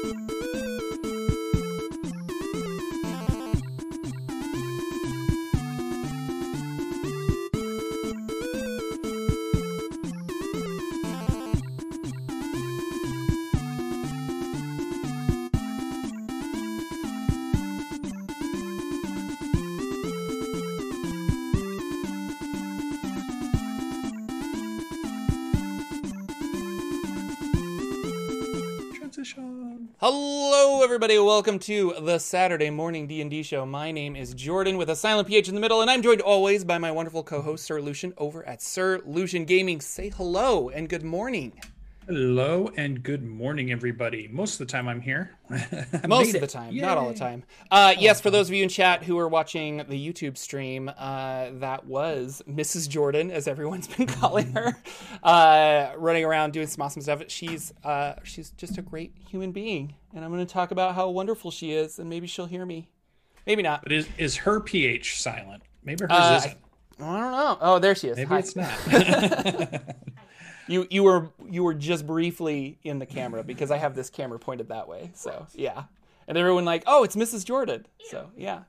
Transition. Hello, everybody. Welcome to the Saturday morning D and D show. My name is Jordan with a silent ph in the middle, and I'm joined always by my wonderful co-host Sir Lucien over at Sir Lucien Gaming. Say hello and good morning. Hello and good morning, everybody. Most of the time I'm here. Most of the time, not all the time. Uh, yes, for those of you in chat who are watching the YouTube stream, uh, that was Mrs. Jordan, as everyone's been calling her, uh, running around doing some awesome stuff. She's uh, she's just a great human being, and I'm going to talk about how wonderful she is, and maybe she'll hear me, maybe not. But is, is her pH silent? Maybe hers Uh, isn't. I don't know. Oh, there she is. Maybe Hi. it's not. You you were you were just briefly in the camera because I have this camera pointed that way. So yeah, and everyone like, oh, it's Mrs. Jordan. So yeah,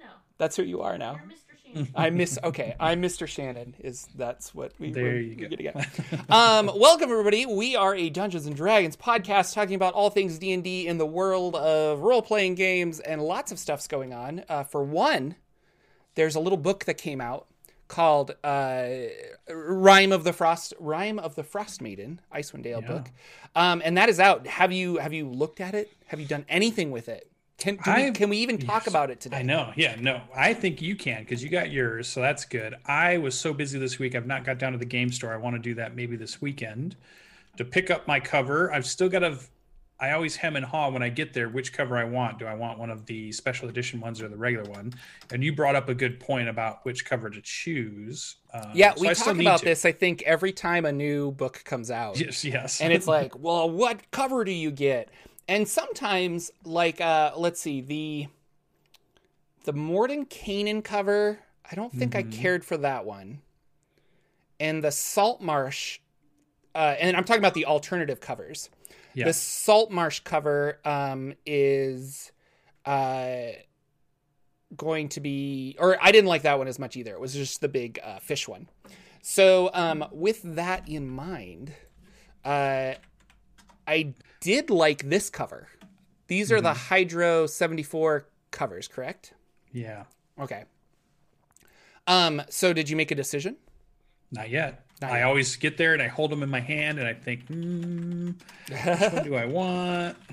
No, that's who you are now. you're Mr. Shannon. I miss. Okay, I'm Mr. Shannon. Is that's what we There we're, you we're go. gonna get. Um, welcome everybody. We are a Dungeons and Dragons podcast talking about all things D and D in the world of role playing games and lots of stuff's going on. Uh, for one, there's a little book that came out called uh, Rime of the Frost Rime of the Frost Maiden Icewind Dale book, um, and that is out. Have you have you looked at it? Have you done anything with it? Can do we, can we even talk about it today? I know. Yeah, no. I think you can because you got yours, so that's good. I was so busy this week. I've not got down to the game store. I want to do that maybe this weekend to pick up my cover. I've still got to. I always hem and haw when I get there which cover I want. Do I want one of the special edition ones or the regular one? And you brought up a good point about which cover to choose. Um, Yeah, so we I talk about this. I think every time a new book comes out, Yes, yes. and it's like, well, what cover do you get? And sometimes, like, uh, let's see, the the Mordenkainen cover. I don't think I Mm-hmm. cared for that one. And the Salt Marsh, uh, and I'm talking about the alternative covers. Yeah. The Salt Marsh cover um, is uh, going to be, or I didn't like that one as much either. It was just the big uh, fish one. So, um, with that in mind, uh, I did like this cover. These are the Hydro74 covers, correct? yeah. Okay. Um, so did you make a decision? Not yet. I always get there and I hold them in my hand and I think, hmm, which one do I want?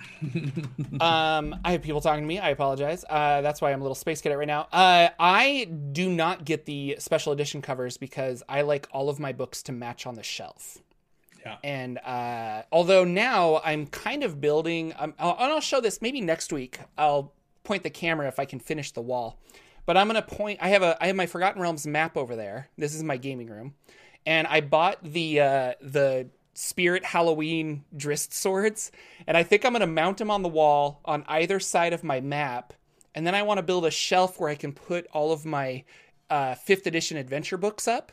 Um, I have people talking to me. I apologize. Uh, that's why I'm a little space cadet right now. Uh, I do not get the special edition covers because I like all of my books to match on the shelf. Yeah. And uh, although now I'm kind of building, um, I'll, and I'll show this maybe next week. I'll point the camera if I can finish the wall. But I'm gonna point. I have a I have my Forgotten Realms map over there. This is my gaming room, and I bought the uh, the Spirit Halloween Drizzt swords, and I think I'm gonna mount them on the wall on either side of my map, and then I want to build a shelf where I can put all of my uh, fifth edition adventure books up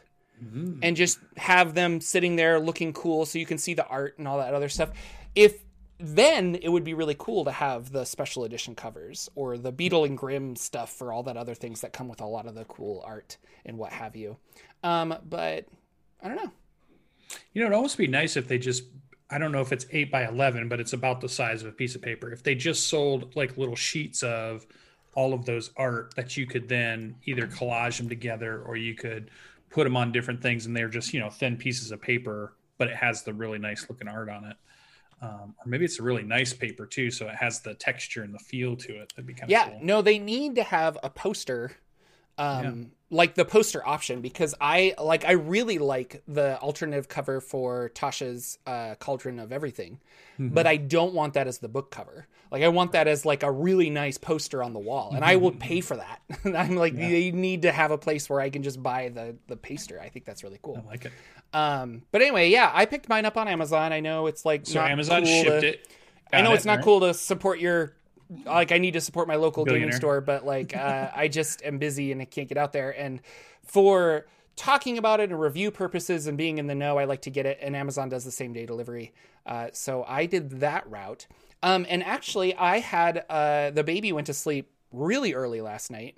and just have them sitting there looking cool so you can see the art and all that other stuff. If then it would be really cool to have the special edition covers or the Beadle and Grimm stuff for all that other things that come with a lot of the cool art and what have you. Um, but I don't know. You know, it'd almost be nice if they just, I don't know if it's 8 by 11, but it's about the size of a piece of paper. If they just sold like little sheets of all of those art that you could then either collage them together or you could put them on different things and they're just, you know, thin pieces of paper, but it has the really nice looking art on it. Um, or maybe it's a really nice paper too, so it has the texture and the feel to it. That'd be kind of Yeah, cool. no, they need to have a poster, um, like the poster option because I like I really like the alternative cover for Tasha's uh, Cauldron of Everything, but I don't want that as the book cover. Like I want that as like a really nice poster on the wall, and I will pay for that. I'm like, they need to have a place where I can just buy the the poster. I think that's really cool. I like it. Um, but anyway, yeah, I picked mine up on Amazon. I know it's like So not Amazon cool shipped to- it. I know Got it's not right? cool to support your like I need to support my local gaming store, but like uh, I just am busy and I can't get out there. And for talking about it and review purposes and being in the know, I like to get it, and Amazon does the same day delivery. Uh, so I did that route. Um, and actually, I had uh, the baby went to sleep really early last night,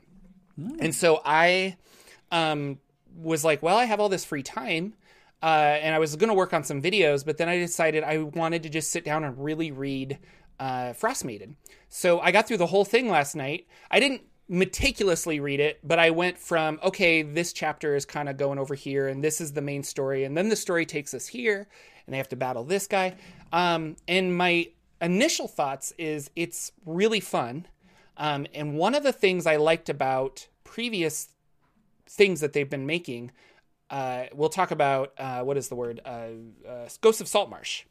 mm. and so I um, was like, "Well, I have all this free time." Uh, and I was going to work on some videos, but then I decided I wanted to just sit down and really read uh, Frostmaiden. So I got through the whole thing last night. I didn't meticulously read it, but I went from, okay, this chapter is kind of going over here, and this is the main story, and then the story takes us here, and they have to battle this guy. Um, and my initial thoughts is it's really fun. Um, and one of the things I liked about previous things that they've been making, uh, we'll talk about uh, what is the word? Uh, uh Ghosts of Saltmarsh.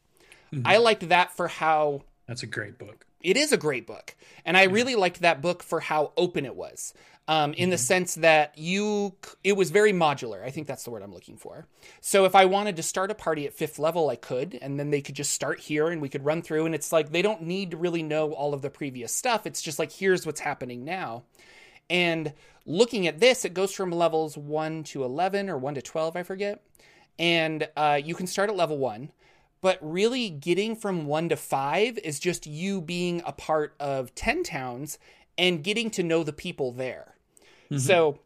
Mm-hmm. I liked that for how. That's a great book. It is a great book. And i really liked that book for how open it was um, in mm-hmm. the sense that you it was very modular. I think that's the word i'm looking for. So if i wanted to start a party at fifth level i could and then they could just start here and we could run through. And it's like they don't need to really know all of the previous stuff. It's just like here's what's happening now. And looking at this it goes from levels 1 to 11 or 1 to 12 i forget. And uh, you can start at level 1 but really getting from one to five is just you being a part of 10 towns and getting to know the people there. Mm-hmm. So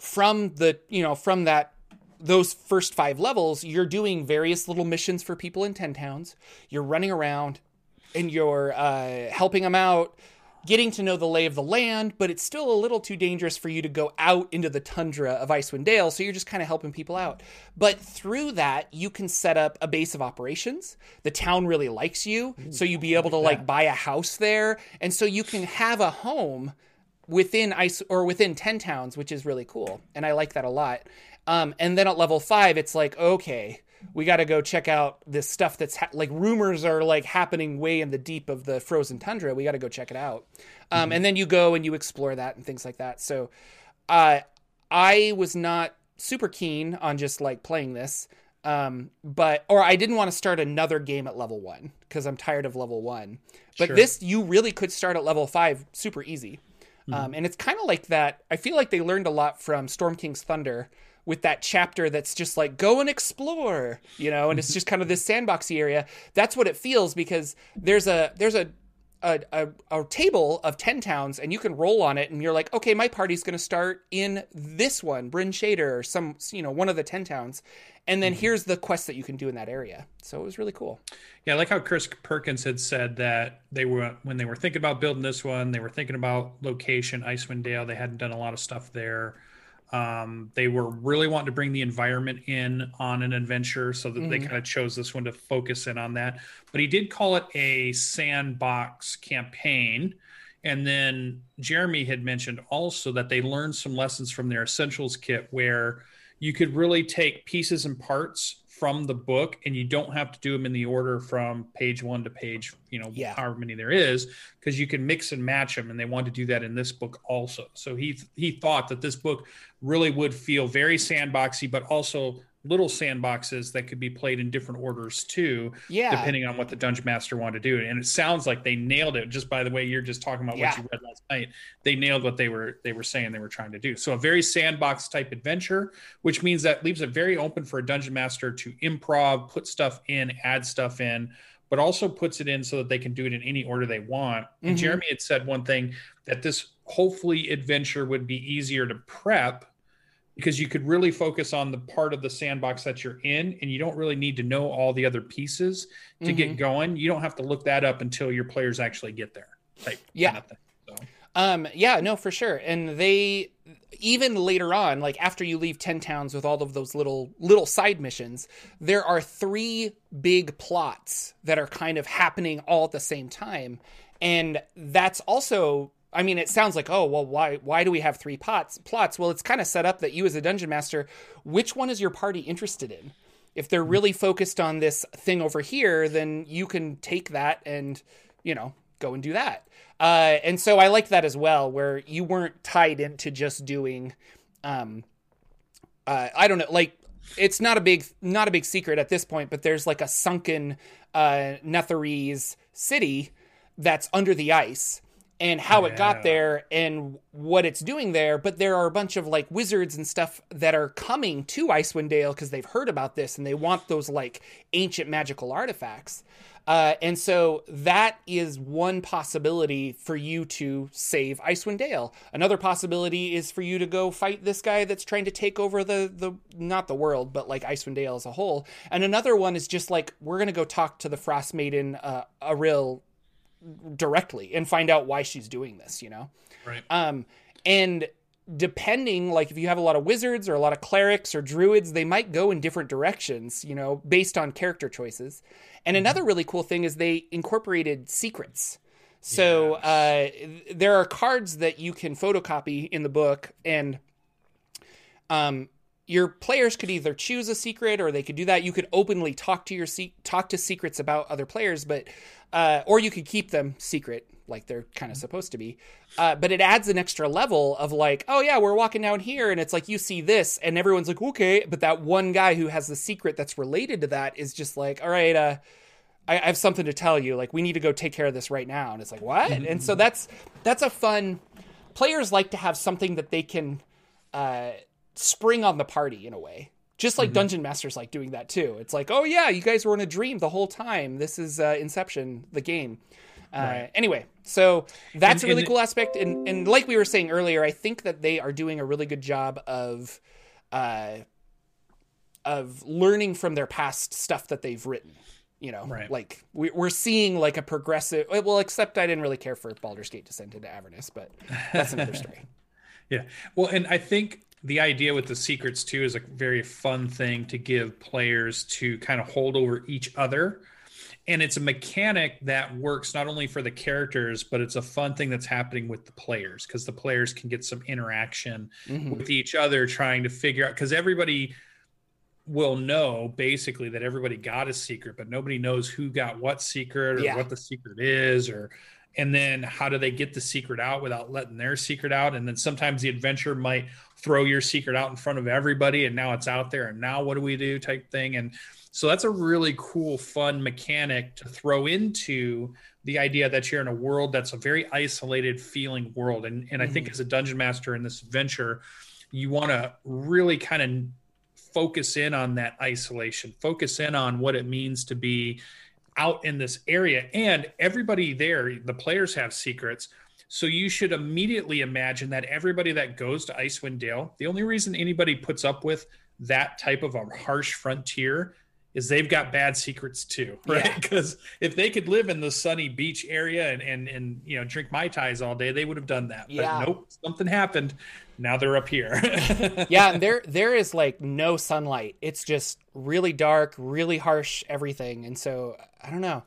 from the, you know, from that those first five levels, you're doing various little missions for people in 10 towns. You're running around and you're uh, helping them out getting to know the lay of the land, but it's still a little too dangerous for you to go out into the tundra of Icewind Dale, so you're just kind of helping people out. But through that, you can set up a base of operations. The town really likes you, so you'd be able to like buy a house there, and so you can have a home within ice or within 10 towns, which is really cool. And I like that a lot. Um, and then at level five, it's like, okay, we got to go check out this stuff that's ha- like rumors are like happening way in the deep of the frozen tundra. We got to go check it out. Um, mm-hmm. And then you go and you explore that and things like that. So uh, I was not super keen on just like playing this. Um, but or I didn't want to start another game at level one because I'm tired of level one. But sure. this you really could start at level five super easy. Mm-hmm. Um, and it's kind of like that. I feel like they learned a lot from Storm King's Thunder with that chapter that's just like go and explore, you know, and it's just kind of this sandboxy area. That's what it feels because there's a there's a a, a, a, table of 10 towns and you can roll on it and you're like okay my party's going to start in this one bryn shander or some you know one of the 10 towns and then mm-hmm. here's the quest that you can do in that area so it was really cool yeah I like how chris perkins had said that they were when they were thinking about building this one they were thinking about location icewind dale they hadn't done a lot of stuff there um, they were really wanting to bring the environment in on an adventure, so that mm-hmm. they kind of chose this one to focus in on that. But he did call it a sandbox campaign. And then Jeremy had mentioned also that they learned some lessons from their essentials kit where you could really take pieces and parts from the book and you don't have to do them in the order from page one to page you know yeah. however many there is because you can mix and match them and they want to do that in this book also so he he thought that this book really would feel very sandboxy but also little sandboxes that could be played in different orders too, yeah. depending on what the dungeon master wanted to do. And it sounds like they nailed it just by the way you're just talking about yeah. what you read last night. They nailed what they were they were saying they were trying to do. So a very sandbox type adventure, which means that leaves it very open for a dungeon master to improv, put stuff in, add stuff in, but also puts it in so that they can do it in any order they want. And mm-hmm. Jeremy had said one thing that this hopefully adventure would be easier to prep because you could really focus on the part of the sandbox that you're in and you don't really need to know all the other pieces to mm-hmm. get going you don't have to look that up until your players actually get there yeah kind of. Um yeah no for sure and they even later on like after you leave 10 towns with all of those little little side missions there are three big plots that are kind of happening all at the same time and that's also I mean, it sounds like, oh, well, why why do we have three pots plots? Well, it's kind of set up that you as a dungeon master, which one is your party interested in? If they're really focused on this thing over here, then you can take that and, you know, go and do that. Uh, and so I like that as well, where you weren't tied into just doing, um, uh, I don't know, like it's not a big not a big secret at this point, but there's like a sunken uh, Netherese city that's under the ice and how it got there and what it's doing there. But there are a bunch of like wizards and stuff that are coming to Icewind Dale because they've heard about this and they want those like ancient magical artifacts. Uh, and so that is one possibility for you to save Icewind Dale. Another possibility is for you to go fight this guy that's trying to take over the the not the world, but like Icewind Dale as a whole. And another one is just like we're gonna go talk to the Frost Maiden, uh, Auril, directly and find out why she's doing this. You know. Right. Um, and depending, like if you have a lot of wizards or a lot of clerics or druids, they might go in different directions, you know, based on character choices. And another really cool thing is they incorporated secrets. So uh, there are cards that you can photocopy in the book, and um, your players could either choose a secret or they could do that. You could openly talk to your se- talk to secrets about other players, but uh, or you could keep them secret, like they're kind of supposed to be. Uh, but it adds an extra level of like, oh yeah, we're walking down here, and it's like you see this, and everyone's like, okay, but that one guy who has the secret that's related to that is just like, all right, uh, I, I have something to tell you. Like, we need to go take care of this right now, and it's like, what? and so that's that's a fun. Players like to have something that they can uh, spring on the party in a way. Just like dungeon masters like doing that too. It's like, oh yeah, you guys were in a dream the whole time. This is uh, Inception, the game. Uh, Anyway, so that's And- a really cool aspect, and and like we were saying earlier, I think that they are doing a really good job of, uh, of learning from their past stuff that they've written. You know, Right. like we, we're seeing like a progressive. Well, except I didn't really care for Baldur's Gate Descent into Avernus, but that's another story. Yeah. Well, and I think the idea with the secrets too is a very fun thing to give players to kind of hold over each other. And it's a mechanic that works not only for the characters, but it's a fun thing that's happening with the players because the players can get some interaction Mhm. with each other trying to figure out because everybody will know basically that everybody got a secret, but nobody knows who got what secret or Yeah. what the secret is or and then how do they get the secret out without letting their secret out and then sometimes the adventure might throw your secret out in front of everybody and now it's out there and now what do we do type thing. And so that's a really cool fun mechanic to throw into the idea that you're in a world that's a very isolated feeling world. And and I think mm-hmm. as a dungeon master in this adventure you want to really kind of focus in on that isolation focus in on what it means to be out in this area. And everybody there the players have secrets so you should immediately imagine that everybody that goes to icewind dale the only reason anybody puts up with that type of a harsh frontier is they've got bad secrets too right Yeah. because if they could live in the sunny beach area and and and you know drink mai tais all day they would have done that Yeah. but nope something happened now they're up here yeah, and there there is like no sunlight. It's just really dark, really harsh everything. And so I don't know.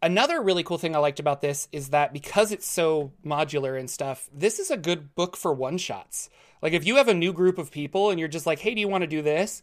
Another really cool thing I liked about this is that because it's so modular and stuff, this is a good book for one shots. Like if you have a new group of people and you're just like, "Hey, do you want to do this?"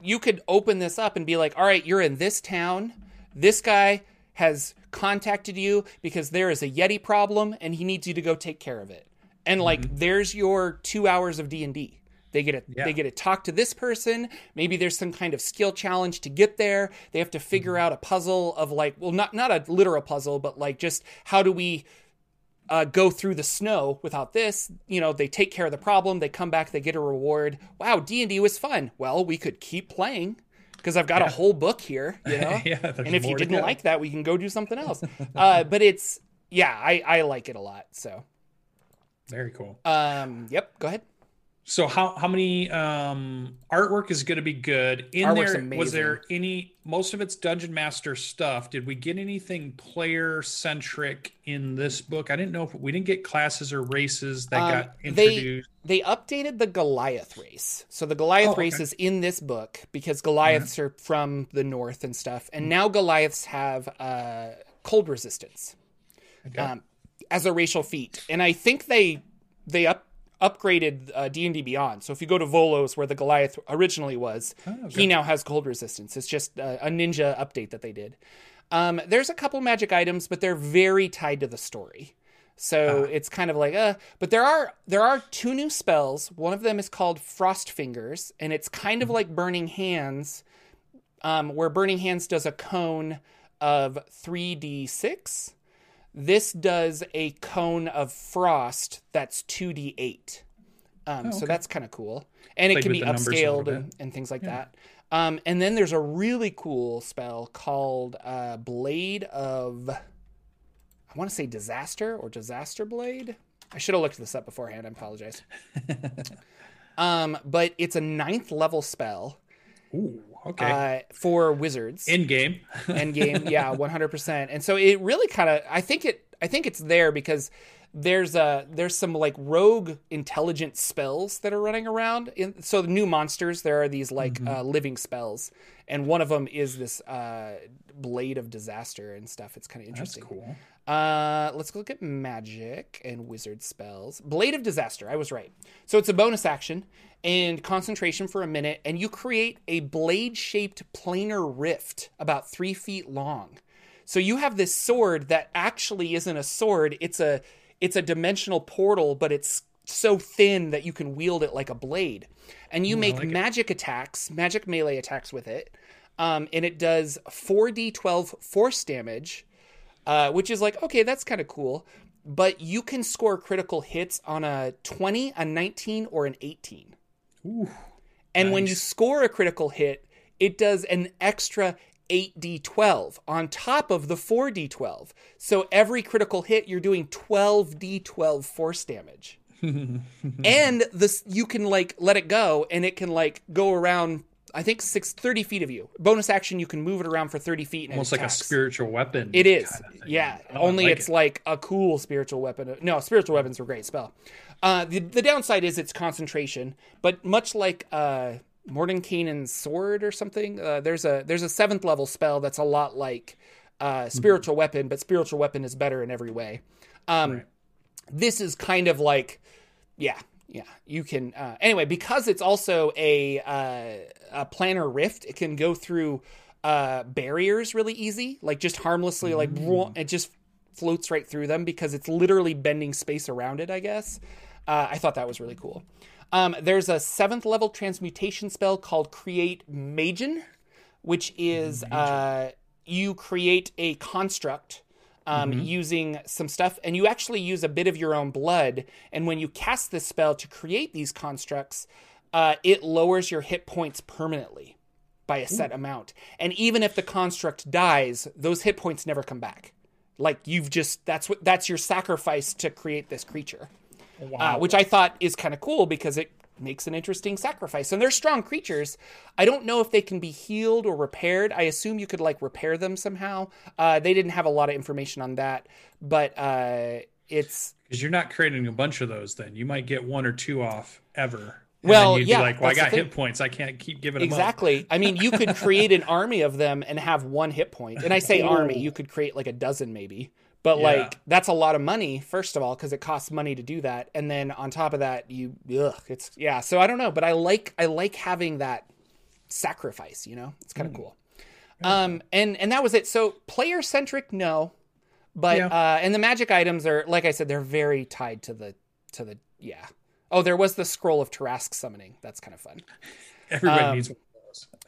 You could open this up and be like, "All right, you're in this town. This guy has contacted you because there is a yeti problem and he needs you to go take care of it." And like mm-hmm. there's your 2 hours of D&D. They get to Yeah. they get to talk to this person. Maybe there's some kind of skill challenge to get there. They have to figure out a puzzle of like, well, not not a literal puzzle, but like just how do we uh, go through the snow without this? You know, they take care of the problem. They come back. They get a reward. Wow, D and D was fun. Well, we could keep playing because I've got a whole book here. You know, yeah and if you didn't like that, we can go do something else. uh, but it's yeah, I I like it a lot. So very cool um, yep, go ahead. So how how many um artwork is going to be good in Artwork's there? amazing. Was there any? Most of it's Dungeon Master stuff. Did we get anything player centric in this book? I didn't know if we didn't get classes or races that Um, got introduced. they they updated the Goliath race. So the Goliath Oh, okay. race is in this book because Goliaths are from the north and stuff. And now Goliaths have uh, cold resistance Okay. um, as a racial feat. And I think they they up upgraded uh, D&D Beyond. So if you go to Volos where the Goliath originally was, Oh, okay. he now has cold resistance. It's just uh, a ninja update that they did. Um, there's a couple magic items, but they're very tied to the story. So Ah. it's kind of like, uh, but there are there are two new spells. One of them is called Frost Fingers, and it's kind Mm-hmm. of like Burning Hands, um, where Burning Hands does a cone of three d six. This does a cone of frost that's 2d8. Um, So that's kind of cool. And it can be the numbers a little upscaled and, and things like that. Um, and then there's a really cool spell called uh, Blade of, I want to say Disaster or Disaster Blade. I should have looked this up beforehand. I apologize. um, but it's a ninth level spell Ooh, okay. uh, for wizards. In game. End game, yeah, one hundred percent. And so it really kind of, I think it, I think it's there because there's a there's some like rogue intelligent spells that are running around. In, so the new monsters, there are these like uh, living spells, and one of them is this uh, blade of disaster and stuff. It's kind of That's interesting. cool. Uh, let's look at magic and wizard spells. Blade of Disaster. I was right. So it's a bonus action and concentration for a minute, and you create a blade-shaped planar rift about three feet long. So you have this sword that actually isn't a sword. It's a it's a dimensional portal, but it's so thin that you can wield it like a blade. And you make like it. magic attacks, magic melee attacks with it. Um, and it does 4d12 force damage uh, which is like okay, that's kind of cool. But you can score critical hits on a 20, a 19, or an 18. Ooh. And when you score a critical hit, it does an extra 8d12 on top of the 4d12. So every critical hit, you're doing 12d12 force damage. and this you can like let it go and it can like go around I think six, 30 feet of you. Bonus action, you can move it around for 30 feet and Almost like a spiritual weapon. It is, kind of yeah. Only like it's it. like a cool spiritual weapon. No, spiritual weapons are great spell. Uh, the the downside is its concentration, but much like uh, Mordenkainen's sword or something, uh, there's a there's a seventh level spell that's a lot like uh, spiritual weapon, but spiritual weapon is better in every way. Um, Right. This is kind of like, yeah, yeah. You can uh, anyway because it's also a uh, a planar rift. It can go through uh, barriers really easy, like just harmlessly, like Mm. it just floats right through them because it's literally bending space around it. I guess. Uh, I thought that was really cool. Um, there's a seventh level transmutation spell called Create Magen, which is uh, you create a construct um, using some stuff, and you actually use a bit of your own blood. And when you cast this spell to create these constructs, uh, it lowers your hit points permanently by a set amount. And even if the construct dies, those hit points never come back. Like you've just that's what that's your sacrifice to create this creature Wow. uh, which I thought is kind of cool because it makes an interesting sacrifice. And they're strong creatures. I don't know if they can be healed or repaired. I assume you could like repair them somehow. Uh, they didn't have a lot of information on that, but uh, it's Because you're not creating a bunch of those, then you might get one or two off ever. And Well, then you'd yeah, be like, well, I got hit points. I can't keep giving exactly. I mean, you could create an army of them and have one hit point. And I say army, you could create like a dozen maybe. But Yeah. like that's a lot of money, first of all, because it costs money to do that, and then on top of that, you ugh, it's yeah. So I don't know, but I like I like having that sacrifice. You know, it's kind of cool. Um, and and that was it. So player centric, no, but Yeah. uh, and the magic items are like I said, they're very tied to the to the yeah. Oh, there was the scroll of Tarrasque summoning. That's kind of fun. Everybody Um, needs one.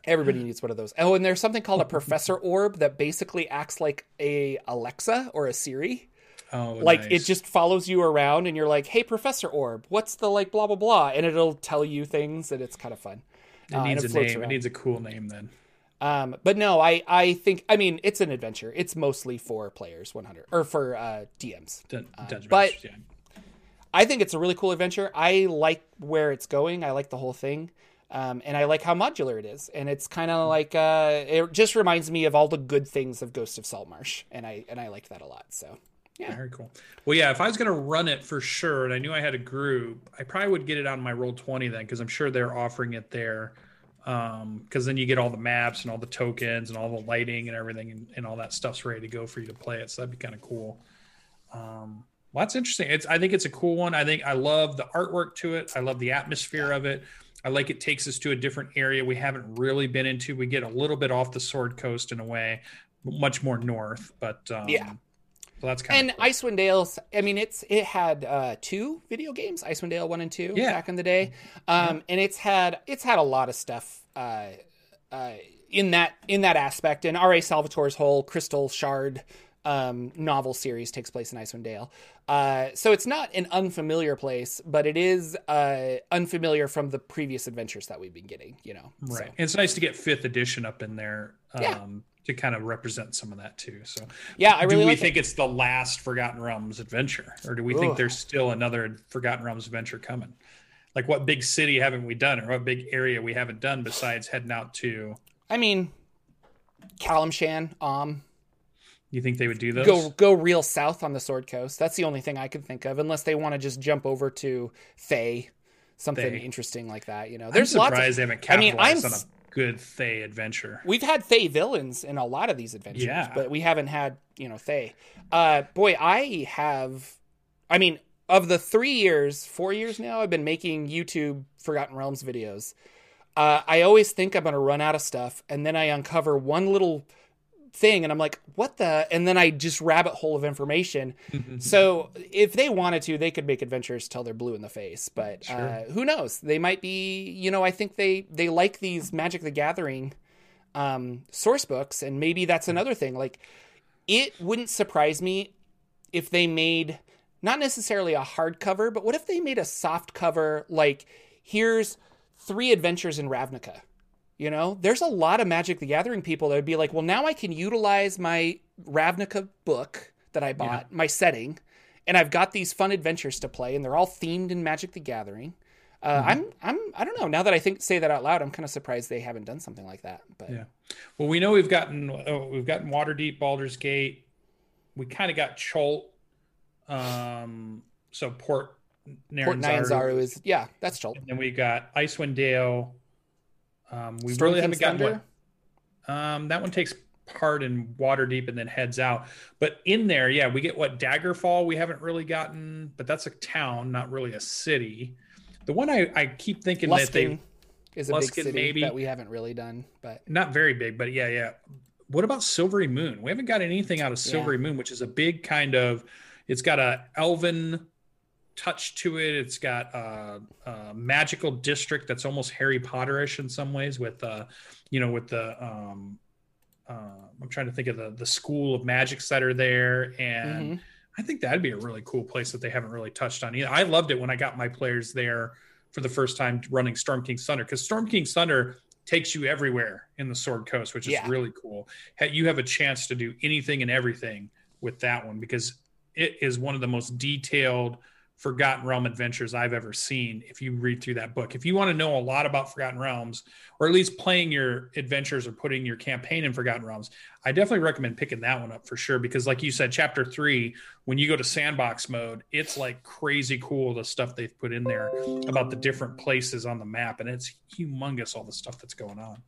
Everybody needs one of those. Oh, and there's something called a professor orb that basically acts like a Alexa or a Siri. Oh, Like it just follows you around and you're like, "Hey professor orb, what's the like blah blah blah?" and it'll tell you things and it's kind of fun. it uh, needs it a name. It needs a cool name then. Um, but no, I I think I mean, it's an adventure. It's mostly for players 100 or for uh DMs. Dun- Dungeon but- yeah. I think it's a really cool adventure. I like where it's going. I like the whole thing. Um, and I like how modular it is. And it's kind of like uh, it just reminds me of all the good things of Ghost of Saltmarsh, and I and I liked that a lot. So yeah, Very cool. Well, yeah, if I was going to run it for sure, and I knew I had a group, I probably would get it on my roll twenty then, because I'm sure they're offering it there. Um, because then you get all the maps and all the tokens and all the lighting and everything, and, and all that stuff's ready to go for you to play it. So that'd be kind of cool. Um, well, that's interesting. It's I think it's a cool one. I think I love the artwork to it. I love the atmosphere of it. I like it takes us to a different area we haven't really been into. We get a little bit off the Sword Coast in a way, much more north, but um, Yeah. So that's kind and of cool. Icewind Dale's. I mean, it's it had uh, two video games, Icewind Dale one and two, Yeah. back in the day. Um, and it's had it's had a lot of stuff uh, uh, in that in that aspect. And R.A. Salvatore's whole Crystal Shard um, novel series takes place in Icewind Dale. Uh, so it's not an unfamiliar place, but it is uh, unfamiliar from the previous adventures that we've been getting. You know, Right. So, It's nice to get fifth edition up in there um, Yeah. to kind of represent some of that too. So, yeah, I really do we like think it. it's the last Forgotten Realms adventure, or do we think there's still another Forgotten Realms adventure coming? Like, what big city haven't we done, or what big area we haven't done besides heading out to? I mean, Calimshan, um, You think they would do those? go go real south on the Sword Coast. That's the only thing I could think of, unless they want to just jump over to Thay, something interesting like that. You know, I'm there's. Of, surprised they haven't I mean, capitalized I'm on a good Thay adventure. We've had Thay villains in a lot of these adventures, Yeah. but we haven't had, you know, Thay. Uh, boy, I have, I mean, of the three years, four years now, I've been making YouTube Forgotten Realms videos. Uh, I always think I'm going to run out of stuff, and then I uncover one little thing, and I'm like, what the? And then I just rabbit hole of information. So if they wanted to, they could make adventures till they're blue in the face. But Sure. uh, who knows? They might be. You know, I think they they like these Magic the Gathering um, source books, and maybe that's another thing. Like, it wouldn't surprise me if they made not necessarily a hardcover, but what if they made a soft cover? Like, here's three adventures in Ravnica. You know, there's a lot of Magic the Gathering people that would be like, well, now I can utilize my Ravnica book that I bought, my setting, and I've got these fun adventures to play, and they're all themed in Magic the Gathering. Uh, I'm, I'm, I don't know. Now that I think say that out loud, I'm kind of surprised they haven't done something like that. But Yeah. Well, we know we've gotten oh, we've gotten Waterdeep, Baldur's Gate. We kind of got Chult. Um, so Port Port Nyanzaru is, yeah, that's Chult. And then we got Icewind Dale. Um, we Storm really King's haven't gotten Thunder? what. Um, that one takes part in Waterdeep and then heads out. But in there, yeah, we get what Daggerfall. We haven't really gotten, but that's a town, not really a city. The one I, I keep thinking that they is a big city maybe. that we haven't really done, but not very big, but yeah, yeah. What about Silverymoon? We haven't got anything out of Silverymoon, which is a big kind of. It's got a elven touch to it. It's got a, a magical district that's almost Harry Potterish in some ways, with uh, you know, with the um, uh, I'm trying to think of the the school of magics that are there, and Mhm. I think that'd be a really cool place that they haven't really touched on either. I loved it when I got my players there for the first time running Storm King's Thunder because Storm King's Thunder takes you everywhere in the Sword Coast, which is Yeah. really cool. You have a chance to do anything and everything with that one because it is one of the most detailed Forgotten Realm adventures I've ever seen. If you read through that book, if you want to know a lot about Forgotten Realms, or at least playing your adventures or putting your campaign in Forgotten Realms, I definitely recommend picking that one up for sure. Because, like you said, chapter three, when you go to sandbox mode, it's like crazy cool the stuff they've put in there about the different places on the map, and it's humongous all the stuff that's going on.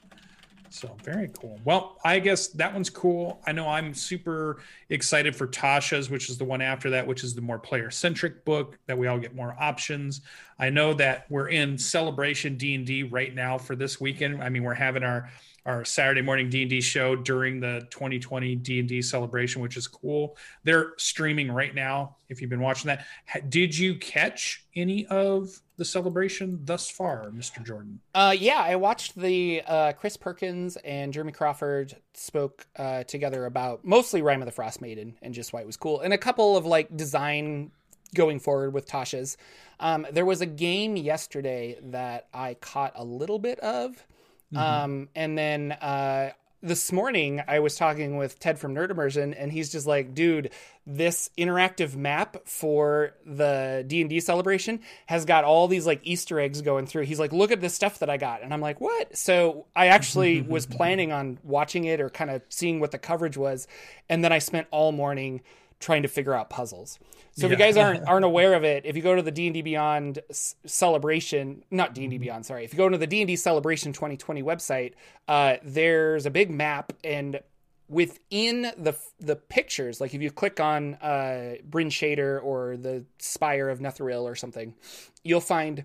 So very cool. Well, I guess that one's cool. I know I'm super excited for Tasha's, which is the one after that, which is the more player centric book that we all get more options. I know that we're in celebration D and D right now for this weekend. I mean, we're having our our Saturday morning D and D show during the 2020 D and D celebration, which is cool. They're streaming right now. If you've been watching that, did you catch any of the celebration thus far, Mr. Jordan? Uh, yeah, I watched the uh, Chris Perkins and Jeremy Crawford spoke uh, together about mostly Rime of the Frost Maiden and just why it was cool, and a couple of like design going forward with Tasha's. Um, there was a game yesterday that I caught a little bit of, um, and then uh, this morning I was talking with Ted from Nerd Immersion, and he's just like, "Dude, this interactive map for the D and D celebration has got all these like Easter eggs going through." He's like, "Look at this stuff that I got," and I'm like, "What?" So I actually was planning on watching it or kind of seeing what the coverage was, and then I spent all morning trying to figure out puzzles. So if you guys aren't aren't aware of it, if you go to the D and D Beyond celebration, not D and D Beyond, sorry, if you go to the D and D Celebration 2020 website, uh, there's a big map, and within the the pictures, like if you click on uh, Bryn Shander or the Spire of Netheril or something, you'll find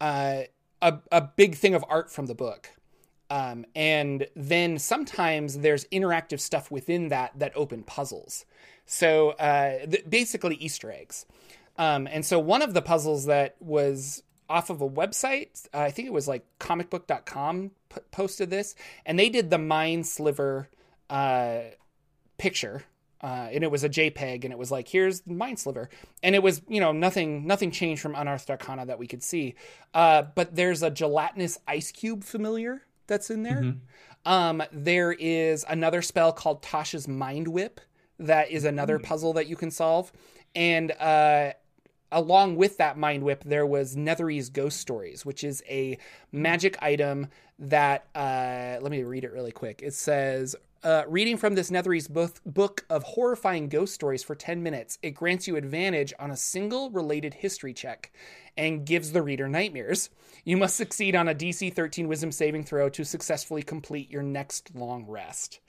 uh, a a big thing of art from the book. Um, and then sometimes there's interactive stuff within that that open puzzles. So uh, th- basically Easter eggs. Um, and so one of the puzzles that was off of a website, uh, I think it was like comicbook.com p- posted this, and they did the Mind Sliver uh, picture uh, and it was a JPEG, and it was like, here's Mind Sliver, and it was you know nothing nothing changed from Unearthed Arcana that we could see, uh, but there's a gelatinous ice cube familiar that's in there. Mm-hmm. Um, there is another spell called Tasha's Mind Whip that is another Mm. puzzle that you can solve, and uh, along with that mind whip there was nethery's ghost stories which is a magic item that uh, let me read it really quick it says uh, reading from this nethery's book, book of horrifying ghost stories for 10 minutes it grants you advantage on a single related history check and gives the reader nightmares you must succeed on a dc 13 wisdom saving throw to successfully complete your next long rest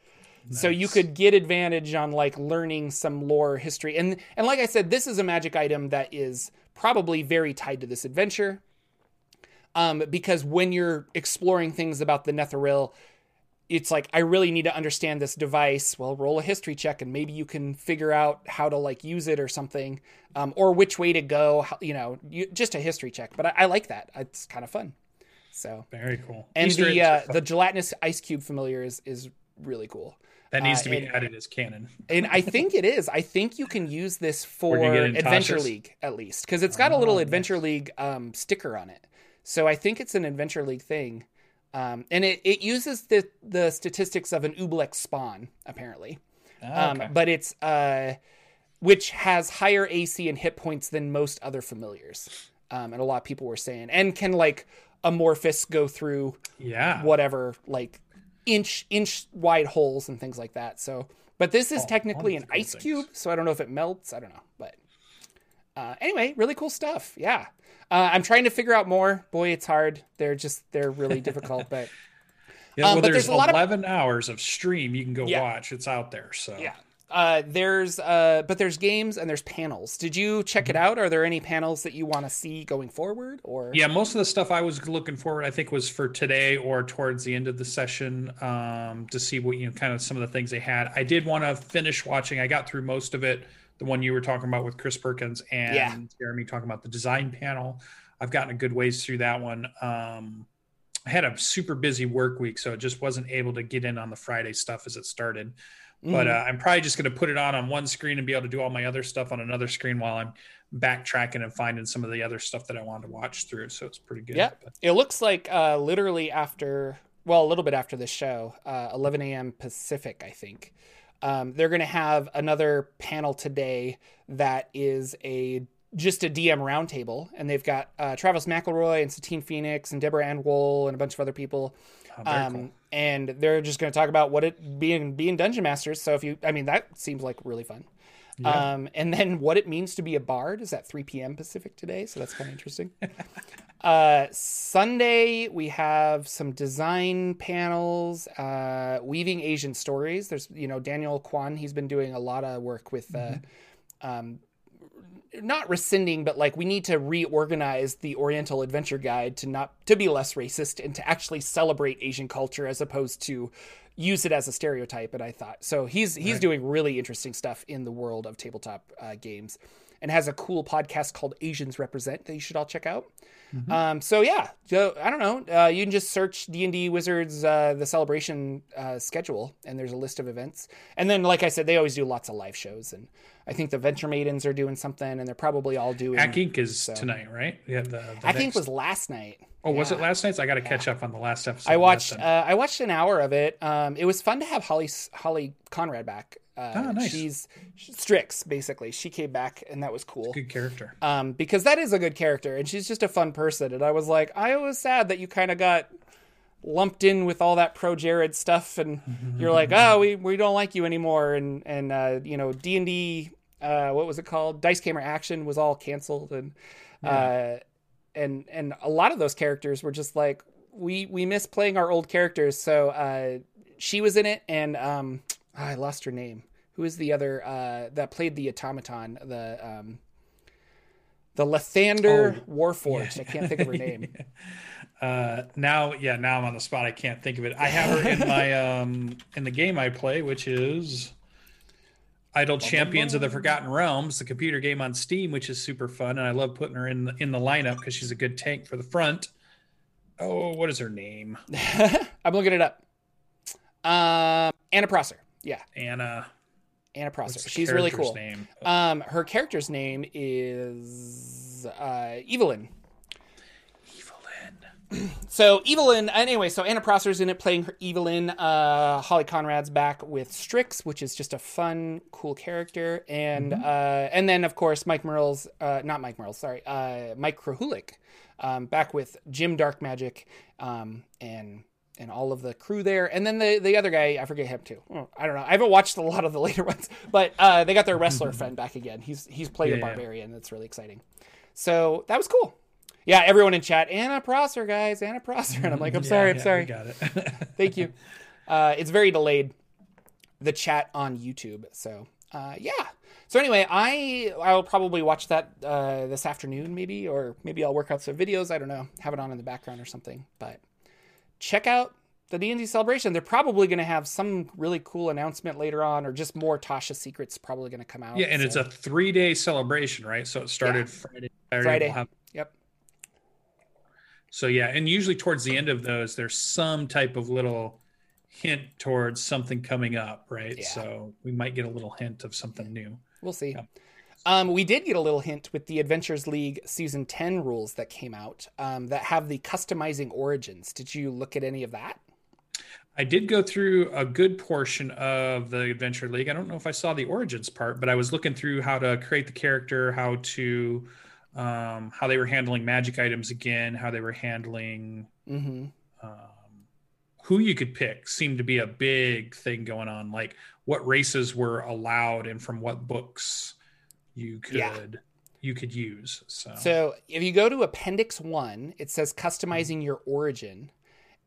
so you could get advantage on like learning some lore history. And and like I said, this is a magic item that is probably very tied to this adventure. Um, because when you're exploring things about the Netheril, it's like I really need to understand this device. Well, roll a history check, and maybe you can figure out how to like use it or something, um, or which way to go. How, you know, you, just a history check. But I, I like that. It's kind of fun. So Very cool. and Easter the uh, the gelatinous ice cube familiar is is really cool. that needs uh, to be and- added as canon. And I think it is. I think you can use this for Where'd you get it, Adventure Tasha's? League at least because it's got a little Oh, Adventure League um, sticker on it. So I think it's an Adventure League thing, um, and it, it uses the the statistics of an Oblex spawn apparently, Ah, um, but it's uh, which has higher AC and hit points than most other familiars, um, and a lot of people were saying, and can like amorphous go through yeah. whatever like inch inch wide holes and things like that. So, but this is Oh, technically an ice things. cube, so I don't know if it melts. I don't know, but uh, anyway, really cool stuff. Yeah, uh, I'm trying to figure out more. Boy, it's hard. They're just they're really difficult, but Yeah, Um, but there's, there's a lot of- 11 hours of stream you can go Yeah. watch. It's out there. So yeah. Uh, there's uh, but there's games and there's panels. Did you check it out? Are there any panels that you want to see going forward? Or Mm-hmm. Yeah, most of the stuff I was looking forward, I think, was for today or towards the end of the session um, to see what you know, kind of some of the things they had. I did want to finish watching. I got through most of it. The one you were talking about with Chris Perkins and Yeah. Jeremy talking about the design panel. I've gotten a good ways through that one. Um, I had a super busy work week, so it just wasn't able to get in on the Friday stuff as it started. But Mhm. uh, I'm probably just going to put it on on one screen and be able to do all my other stuff on another screen while I'm backtracking and finding some of the other stuff that I wanted to watch through. So it's pretty good. Yeah. But- It looks like uh, literally after, well, a little bit after the show, uh, 11 a.m. Pacific, I think. Um, they're going to have another panel today that is a just a DM roundtable, and they've got uh, Travis McElroy and Satine Phoenix and Deborah Ann Wool and a bunch of other people. Oh, Um, cool. and they're just going to talk about what it being being dungeon masters. So if you, I mean, that seems like really fun. Yeah. Um, and then what it means to be a bard is at 3 p.m. Pacific today, so that's kind of interesting. uh, Sunday we have some design panels, uh, weaving Asian stories. There's you know Daniel Kwan. He's been doing a lot of work with. Uh, um, not rescinding, but like we need to reorganize the Oriental Adventure Guide to not to be less racist and to actually celebrate Asian culture as opposed to use it as a stereotype. And I thought so. He's he's Right. doing really interesting stuff in the world of tabletop uh, games, and has a cool podcast called Asians Represent that you should all check out. Um, so yeah, so I don't know. Uh, you can just search D and D Wizards uh, the celebration uh, schedule, and there's a list of events. And then, like I said, they always do lots of live shows, and I think the Venture Maidens are doing something, and they're probably all doing. Hack Inc. is tonight, right? Yeah. The, the I think next- was last night. Oh, was yeah. it last night's? I got to catch up on the last episode. I watched. Uh. I watched an hour of it. Um, it was fun to have Holly Holly Conrad back. Uh, Ah, nice. She's Strix, basically. She came back, and that was cool. Good character. um, because that is a good character and she's just a fun person. And I was like, I was sad that you kind of got lumped in with all that ProJared stuff, and you're like, oh, we, we don't like you anymore. And and uh, you know, D and D, uh, what was it called? Dice Camera Action was all canceled, and uh, and and a lot of those characters were just like, we we miss playing our old characters. So uh, she was in it, and um, I lost her name. Who is the other uh, that played the automaton? The um, the Lathander Oh, Warforged. I can't think of her name. Uh, now, yeah, now I'm on the spot. I can't think of it. I have her in my um in the game I play, which is Idle Champions of the Forgotten Realms, the computer game on Steam, which is super fun, and I love putting her in the, in the lineup because she's a good tank for the front. Oh, what is her name? I'm looking it up. Um, Anna Prosser. Yeah. Anna. Anna Prosser. She's really cool. Name? Um, her character's name is uh, Evelyn. Evelyn. So Evelyn, anyway, so Anna Prosser's in it playing her Evelyn. Uh, Holly Conrad's back with Strix, which is just a fun, cool character, and Mm-hmm. uh, and then of course Mike Mearls, uh, not Mike Merle, sorry, uh, Mike Krahulik, um, back with Jim Dark Magic, um, and and all of the crew there, and then the the other guy, I forget him too. Oh, I don't know. I haven't watched a lot of the later ones, but uh, they got their wrestler friend back again. He's he's played Yeah, a barbarian. That's really exciting. So that was cool. Yeah, everyone in chat, Anna Prosser, guys, Anna Prosser. And I'm like, I'm Yeah, sorry, I'm yeah, sorry. Got it. Thank you. Uh, it's very delayed, the chat on YouTube. So, uh, yeah. So anyway, I I'll probably watch that uh, this afternoon, maybe, or maybe I'll work out some videos. I don't know, have it on in the background or something. But check out the D&D celebration. They're probably going to have some really cool announcement later on, or just more Tasha secrets probably going to come out. yeah, and it's a three day celebration, right? So it started Friday. Saturday, Friday. we'll have- Yep. So yeah, and usually towards the end of those, there's some type of little hint towards something coming up, right? Yeah. So we might get a little hint of something new. We'll see. Yeah. Um, we did get a little hint with the Adventures League season 10 rules that came out um, that have the customizing origins. Did you look at any of that? I did go through a good portion of the Adventure League. I don't know if I saw the origins part, but I was looking through how to create the character, how to um, how they were handling magic items again, how they were handling Mm-hmm. um, who you could pick seemed to be a big thing going on. Like what races were allowed and from what books you could Yeah. you could use. So, So if you go to Appendix 1, it says customizing your origin.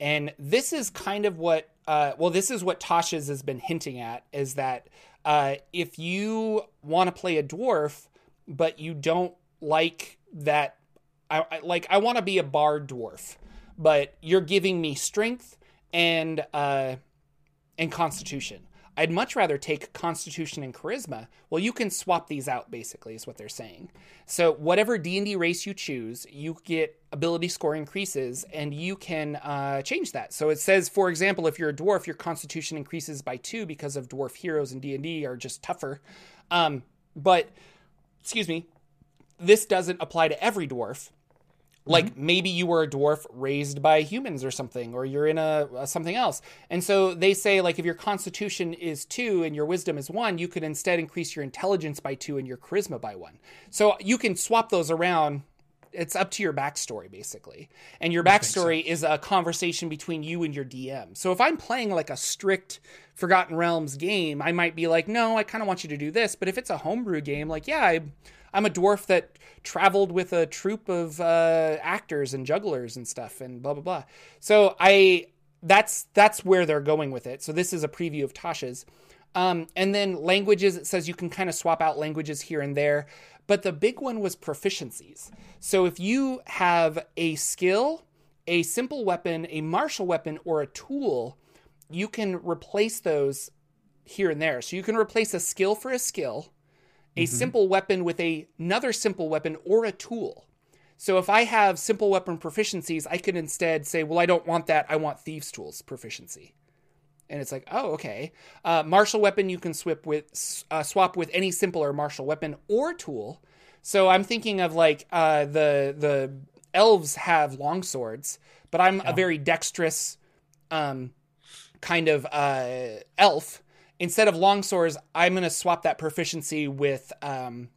And this is kind of what, uh, well, this is what Tasha's has been hinting at is that uh, if you want to play a dwarf, but you don't like that, I, I like, I want to be a bard dwarf, but you're giving me strength and, uh, and constitution. I'd much rather take constitution and charisma. Well, you can swap these out basically is what they're saying. So whatever D&D race you choose, you get ability score increases and you can uh, change that. So it says for example, if you're a dwarf, your constitution increases by 2 because of dwarf heroes in D&D are just tougher. Um, but excuse me, this doesn't apply to every dwarf like mm-hmm. maybe you were a dwarf raised by humans or something or you're in a, a something else. And so they say like if your constitution is two and your wisdom is one you could instead increase your intelligence by two and your charisma by one. So you can swap those around. It's up to your backstory basically. And your backstory is a conversation between you and your dm so if i'm playing like a strict forgotten realms game i might be like no i kind of want you to do this. But if it's a homebrew game like yeah I, i'm a dwarf that traveled with a troupe of uh, actors and jugglers and stuff and blah blah blah so i that's that's where they're going with it so this is a preview of tasha's um, and then languages, it says you can kind of swap out languages here and there. But the big one was proficiencies. So if you have a skill, a simple weapon, a martial weapon, or a tool, you can replace those here and there. So you can replace a skill for a skill, a simple weapon with a, another simple weapon or a tool. So if I have simple weapon proficiencies, I can instead say, well, I don't want that. I want thieves' tools proficiency and it's like, oh, okay. Uh, martial weapon you can swap with uh, swap with any simple or martial weapon or tool. So I'm thinking of like uh, the the elves have long swords, but I'm a very dexterous um, kind of uh, elf. Instead of long swords, I'm going to swap that proficiency with um,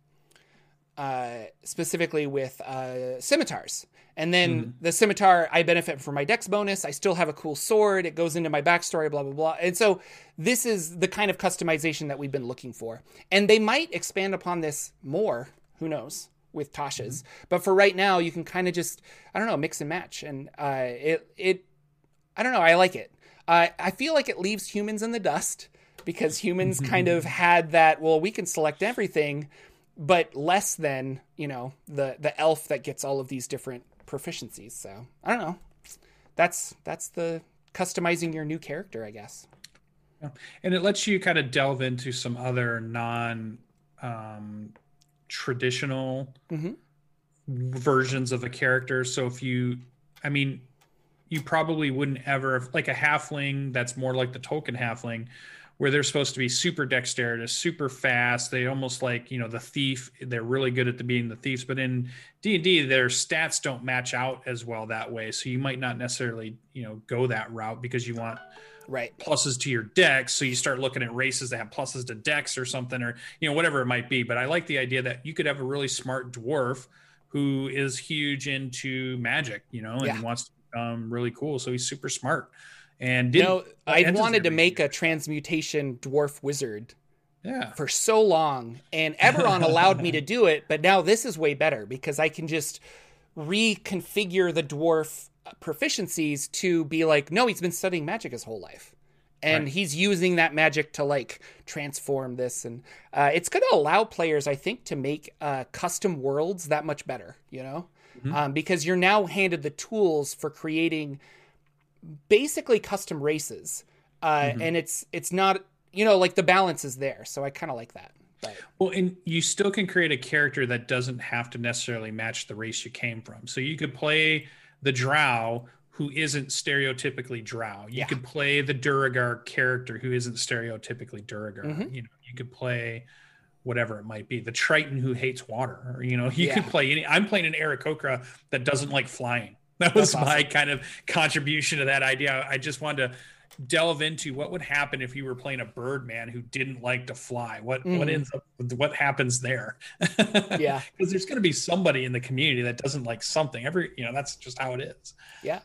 uh, specifically with uh, scimitars. And then the scimitar, I benefit from my dex bonus. I still have a cool sword. It goes into my backstory, blah, blah, blah. And so this is the kind of customization that we've been looking for. And they might expand upon this more. Who knows? With Tasha's. But for right now, you can kind of just, I don't know, mix and match. And uh, it, it, I don't know, I like it. Uh, I feel like it leaves humans in the dust because humans kind of had that, well, we can select everything but less than you know the the elf that gets all of these different proficiencies so i don't know that's that's the customizing your new character i guess and it lets you kind of delve into some other non um, traditional Mhm. versions of a character. So if you, I mean, you probably wouldn't ever like a halfling that's more like the token halfling where they're supposed to be super dexterous, super fast. They almost like you know the thief. They're really good at the being the thieves, but in D and D, their stats don't match out as well that way. So you might not necessarily you know go that route because you want right pluses to your dex. So you start looking at races that have pluses to dex or something, or you know whatever it might be. But I like the idea that you could have a really smart dwarf who is huge into magic, you know, and Yeah. wants to become really cool. So he's super smart. And you didn't, know i wanted to make a transmutation dwarf wizard yeah, for so long and Eberron allowed me to do it, but now this is way better because I can just reconfigure the dwarf proficiencies to be like, no, he's been studying magic his whole life. And Right. he's using that magic to like transform this, and uh, it's going to allow players, I think, to make uh, custom worlds that much better. You know, um, because you're now handed the tools for creating basically custom races, uh, and it's it's not you know like the balance is there, so I kind of like that. But Well, and you still can create a character that doesn't have to necessarily match the race you came from. So you could play the Drow who isn't stereotypically Drow. You Yeah. could play the Duergar character who isn't stereotypically Duergar. Mhm. You know, you could play whatever it might be, the Triton who hates water, or you know, you could play any. I'm playing an Aarakocra that doesn't like flying. That was my kind of contribution to that idea. I just wanted to delve into what would happen if you were playing a Birdman who didn't like to fly. What what Mhm. ends up what happens there? yeah, because there's going to be somebody in the community that doesn't like something. Every you know that's just how it is. yeah.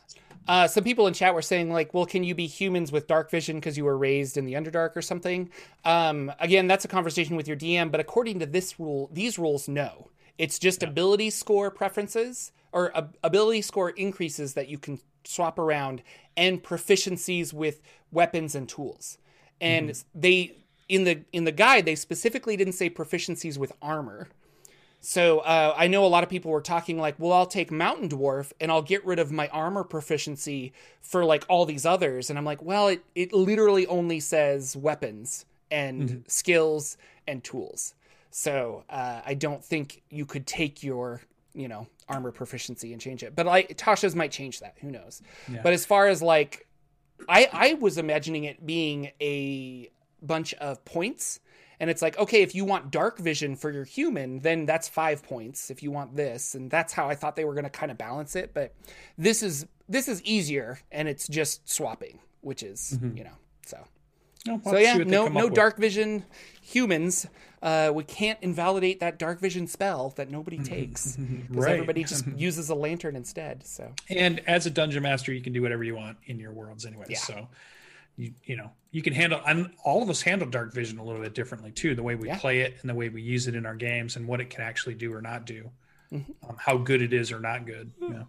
Uh, some people in chat were saying like, well, can you be humans with dark vision because you were raised in the Underdark or something? Um, again, that's a conversation with your DM. But according to this rule, these rules, no. It's just ability score preferences or ab- ability score increases that you can swap around and proficiencies with weapons and tools. And they in the in the guide they specifically didn't say proficiencies with armor. So uh, I know a lot of people were talking like, well, I'll take Mountain Dwarf and I'll get rid of my armor proficiency for like all these others. And I'm like, well, it, it literally only says weapons and skills and tools. So uh, I don't think you could take your, you know, armor proficiency and change it. But like Tasha's might change that. Who knows? Yeah. But as far as like, I I was imagining it being a bunch of points. And it's like, okay, if you want dark vision for your human, then that's five points. If you want this, and that's how I thought they were going to kind of balance it. But this is this is easier, and it's just swapping, which is you know so. No, So yeah, no no dark vision humans. Uh, we can't invalidate that dark vision spell that nobody takes because Right. everybody just uses a lantern instead. So And as a dungeon master, you can do whatever you want in your worlds anyway. Yeah. So you you know you can handle and all of us handle dark vision a little bit differently too. The way we Yeah. play it and the way we use it in our games and what it can actually do or not do. Mm-hmm. Um, how good it is or not good. Yeah.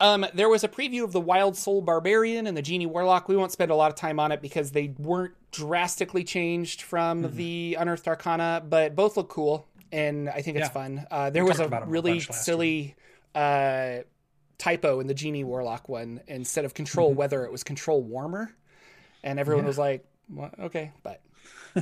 Um, there was a preview of the Wild Soul Barbarian and the Genie Warlock. We won't spend a lot of time on it because they weren't drastically changed from Mm-hmm. the Unearthed Arcana, but both look cool, and I think it's Yeah. fun. Uh, there We was a about 'em a really silly uh, typo in the Genie Warlock one. Instead of Control Mm-hmm. Weather, it was Control Warmer, and everyone was like, well, "Okay," but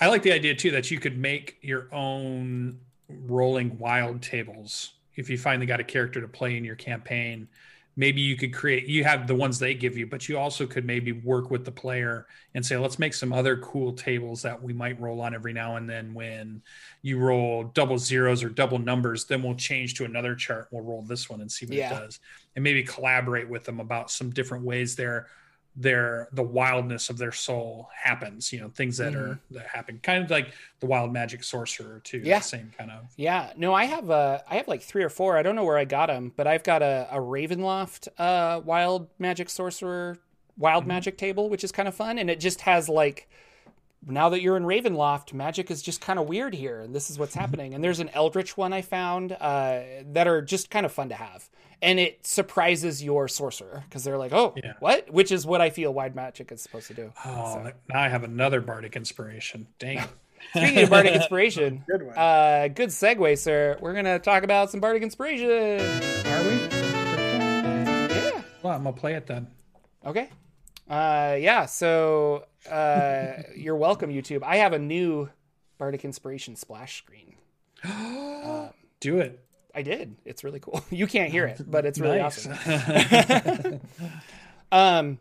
I like the idea too that you could make your own rolling wild tables. If you finally got a character to play in your campaign, maybe you could create you have the ones they give you, but you also could maybe work with the player and say, let's make some other cool tables that we might roll on every now and then when you roll double zeros or double numbers, then we'll change to another chart. We'll roll this one and see what Yeah. it does. And maybe collaborate with them about some different ways their their the wildness of their soul happens you know things that are that happen kind of like the wild magic sorcerer too Yeah. same kind of Yeah, no, I have uh, I have like three or four. I don't know where I got them, but I've got a, a Ravenloft uh, wild magic sorcerer wild magic table, which is kind of fun, and it just has like now that you're in Ravenloft, magic is just kind of weird here, and this is what's happening. And there's an Eldritch one I found uh, that are just kind of fun to have, and it surprises your sorcerer because they're like, oh, Yeah. what? Which is what I feel wild magic is supposed to do. oh now i have another bardic inspiration dang. Speaking of bardic inspiration, Good one. Uh, good segue, sir. We're gonna talk about some bardic inspiration. are we Yeah. well i'm gonna play it then Okay. Uh, yeah. So, uh, you're welcome, YouTube. I have a new bardic inspiration splash screen. do it I did. It's really cool. You can't hear it, but it's really Nice. awesome. Um,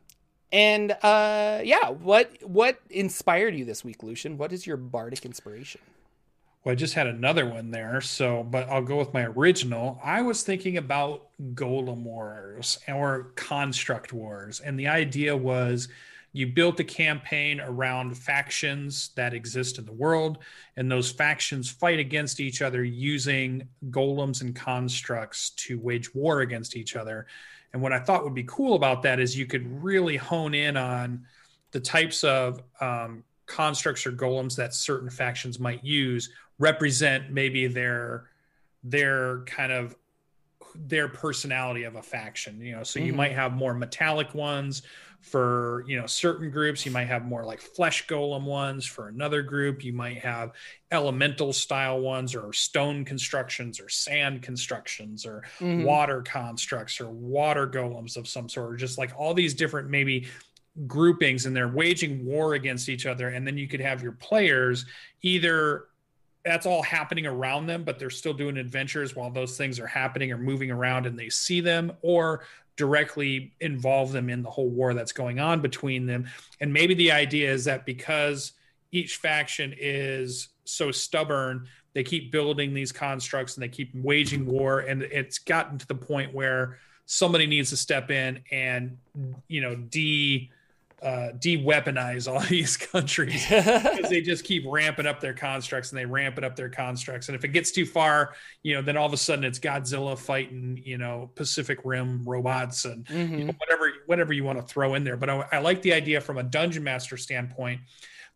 And uh, yeah, what what inspired you this week, Lucien? What is your bardic inspiration? Well, I just had another one there, so but I'll go with my original. I was thinking about Golem Wars or Construct Wars, and the idea was you built a campaign around factions that exist in the world, and those factions fight against each other using golems and constructs to wage war against each other. And what I thought would be cool about that is you could really hone in on the types of um, constructs or golems that certain factions might use represent maybe their their kind of their personality of a faction you know so mm-hmm. you might have more metallic ones for you know certain groups you might have more like flesh golem ones for another group you might have elemental style ones or stone constructions or sand constructions or mm-hmm. water constructs or water golems of some sort or just like all these different maybe groupings and they're waging war against each other and then you could have your players either that's all happening around them, but they're still doing adventures while those things are happening or moving around and they see them, or directly involve them in the whole war that's going on between them. And maybe the idea is that because each faction is so stubborn, they keep building these constructs and they keep waging war. And it's gotten to the point where somebody needs to step in and, you know, de uh, de-weaponize all these countries because they just keep ramping up their constructs and they ramp it up their constructs. And if it gets too far, you know, then all of a sudden it's Godzilla fighting, you know, Pacific Rim robots and mm-hmm. you know, whatever whatever you want to throw in there. But I, I like the idea from a dungeon master standpoint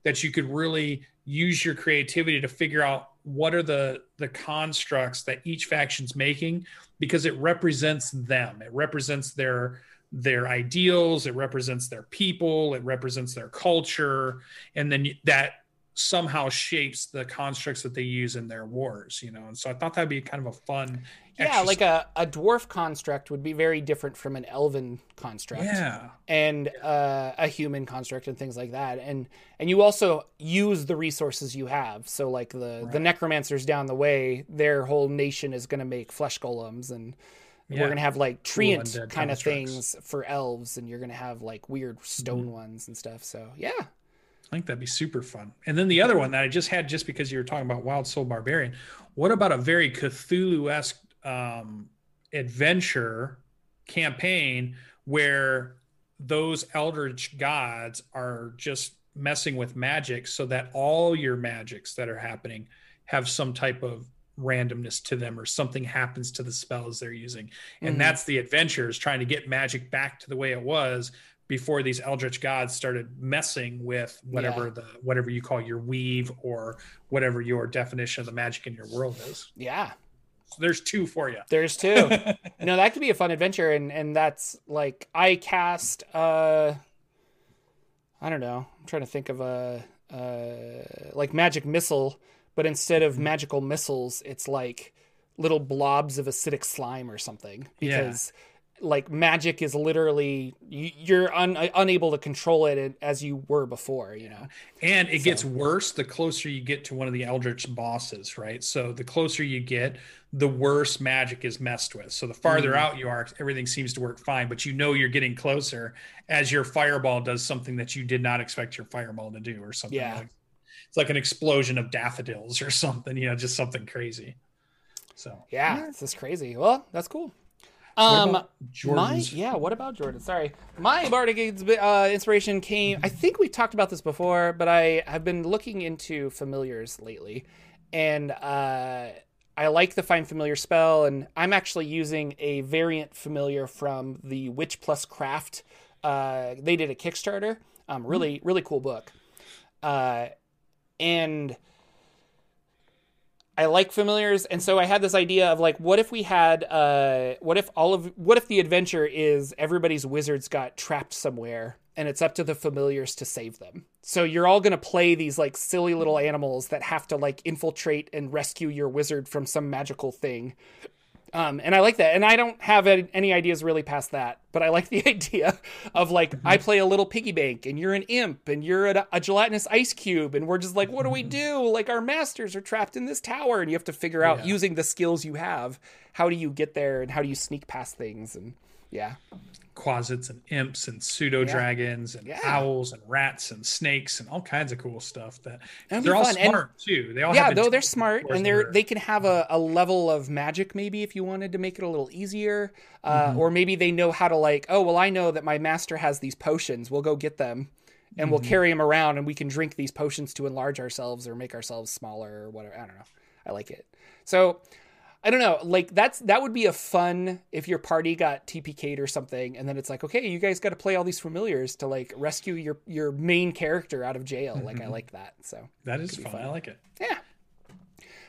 that you could really use your creativity to figure out what are the the constructs that each faction's making because it represents them. It represents their their ideals, it represents their people, it represents their culture, and then that somehow shapes the constructs that they use in their wars, you know. And so I thought that'd be kind of a fun Yeah, exercise. like a, a dwarf construct would be very different from an elven construct. Yeah. And uh, a human construct and things like that. And and you also use the resources you have. So like the right. the necromancers down the way, their whole nation is gonna make flesh golems and yeah. We're gonna have like treant kind of things for elves, and you're gonna have like weird stone mm-hmm. ones and stuff. So yeah, I think that'd be super fun. And then the other one that I just had, just because you were talking about Wild Soul Barbarian, what about a very Cthulhu esque um, adventure campaign where those eldritch gods are just messing with magic so that all your magics that are happening have some type of randomness to them or something happens to the spells they're using. And mm-hmm. that's the adventures trying to get magic back to the way it was before these eldritch gods started messing with whatever yeah. the whatever you call your weave or whatever your definition of the magic in your world is. Yeah. So there's two for you there's two. No that could be a fun adventure and and that's like i cast uh i don't know. I'm trying to think of a uh like magic missile but instead of magical missiles, it's like little blobs of acidic slime or something because yeah. like magic is literally you're un, unable to control it as you were before you know and it so. gets worse the closer you get to one of the eldritch bosses right so the closer you get the worse magic is messed with so the farther mm. out you are everything seems to work fine but you know you're getting closer as your fireball does something that you did not expect your fireball to do or something yeah. like it's like an explosion of daffodils or something, you know, just something crazy. So yeah, yeah. this is crazy. Well, that's cool. Um, my yeah. What about Jordan? Sorry, my bardic uh, inspiration came. I think we talked about this before, but I have been looking into familiars lately, and uh, I like the find familiar spell, and I'm actually using a variant familiar from the Witch Plus Craft. Uh, they did a Kickstarter. Um, really, really cool book. Uh, and I like familiars, and so I had this idea of like, what if we had, uh, what if all of, what if the adventure is everybody's wizards got trapped somewhere, and it's up to the familiars to save them. So you're all gonna play these like silly little animals that have to like infiltrate and rescue your wizard from some magical thing, um, and I like that. And I don't have any ideas really past that, but I like the idea of like, mm-hmm. I play a little piggy bank and you're an imp and you're a, a, gelatinous ice cube. And we're just like, what do we mm-hmm. do? Like, our masters are trapped in this tower. And you have to figure out yeah. using the skills you have, how do you get there and how do you sneak past things? And Yeah. Quasits and imps and pseudo dragons and Yeah. owls and rats and snakes and all kinds of cool stuff. That That'd they're all fun. And- smart too. They all yeah, though they're smart and they're they can have a, a level of magic maybe if you wanted to make it a little easier, uh, Mm-hmm. or maybe they know how to like oh well I know that my master has these potions we'll go get them and we'll Mm-hmm. carry them around and we can drink these potions to enlarge ourselves or make ourselves smaller or whatever I don't know I like it so I don't know like that's that would be a fun if your party got TPK'd or something and then it's like okay you guys got to play all these familiars to like rescue your your main character out of jail like Mm-hmm. I like that so that is fun. I like it. yeah.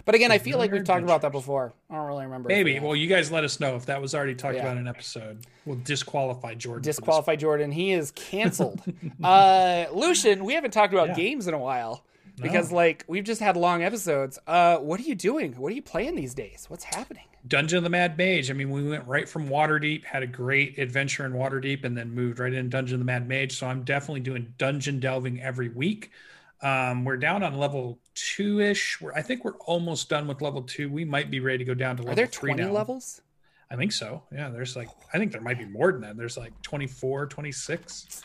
But again, I feel like we've talked about that before. I don't really remember. Maybe. Well, you guys let us know if that was already talked Yeah. about in an episode. We'll disqualify Jordan. disqualify Jordan. He is canceled. uh, Lucien, we haven't talked about Yeah. games in a while because like we've just had long episodes. Uh, what are you doing? What are you playing these days? What's happening? Dungeon of the Mad Mage. I mean, we went right from Waterdeep, had a great adventure in Waterdeep, and then moved right into Dungeon of the Mad Mage. So I'm definitely doing dungeon delving every week. Um, we're down on level two ish. We're I think we're almost done with level two. We might be ready to go down to level Are there three twenty now. levels? I think so. Yeah, there's like I think there might be more than that. There's like 24, 26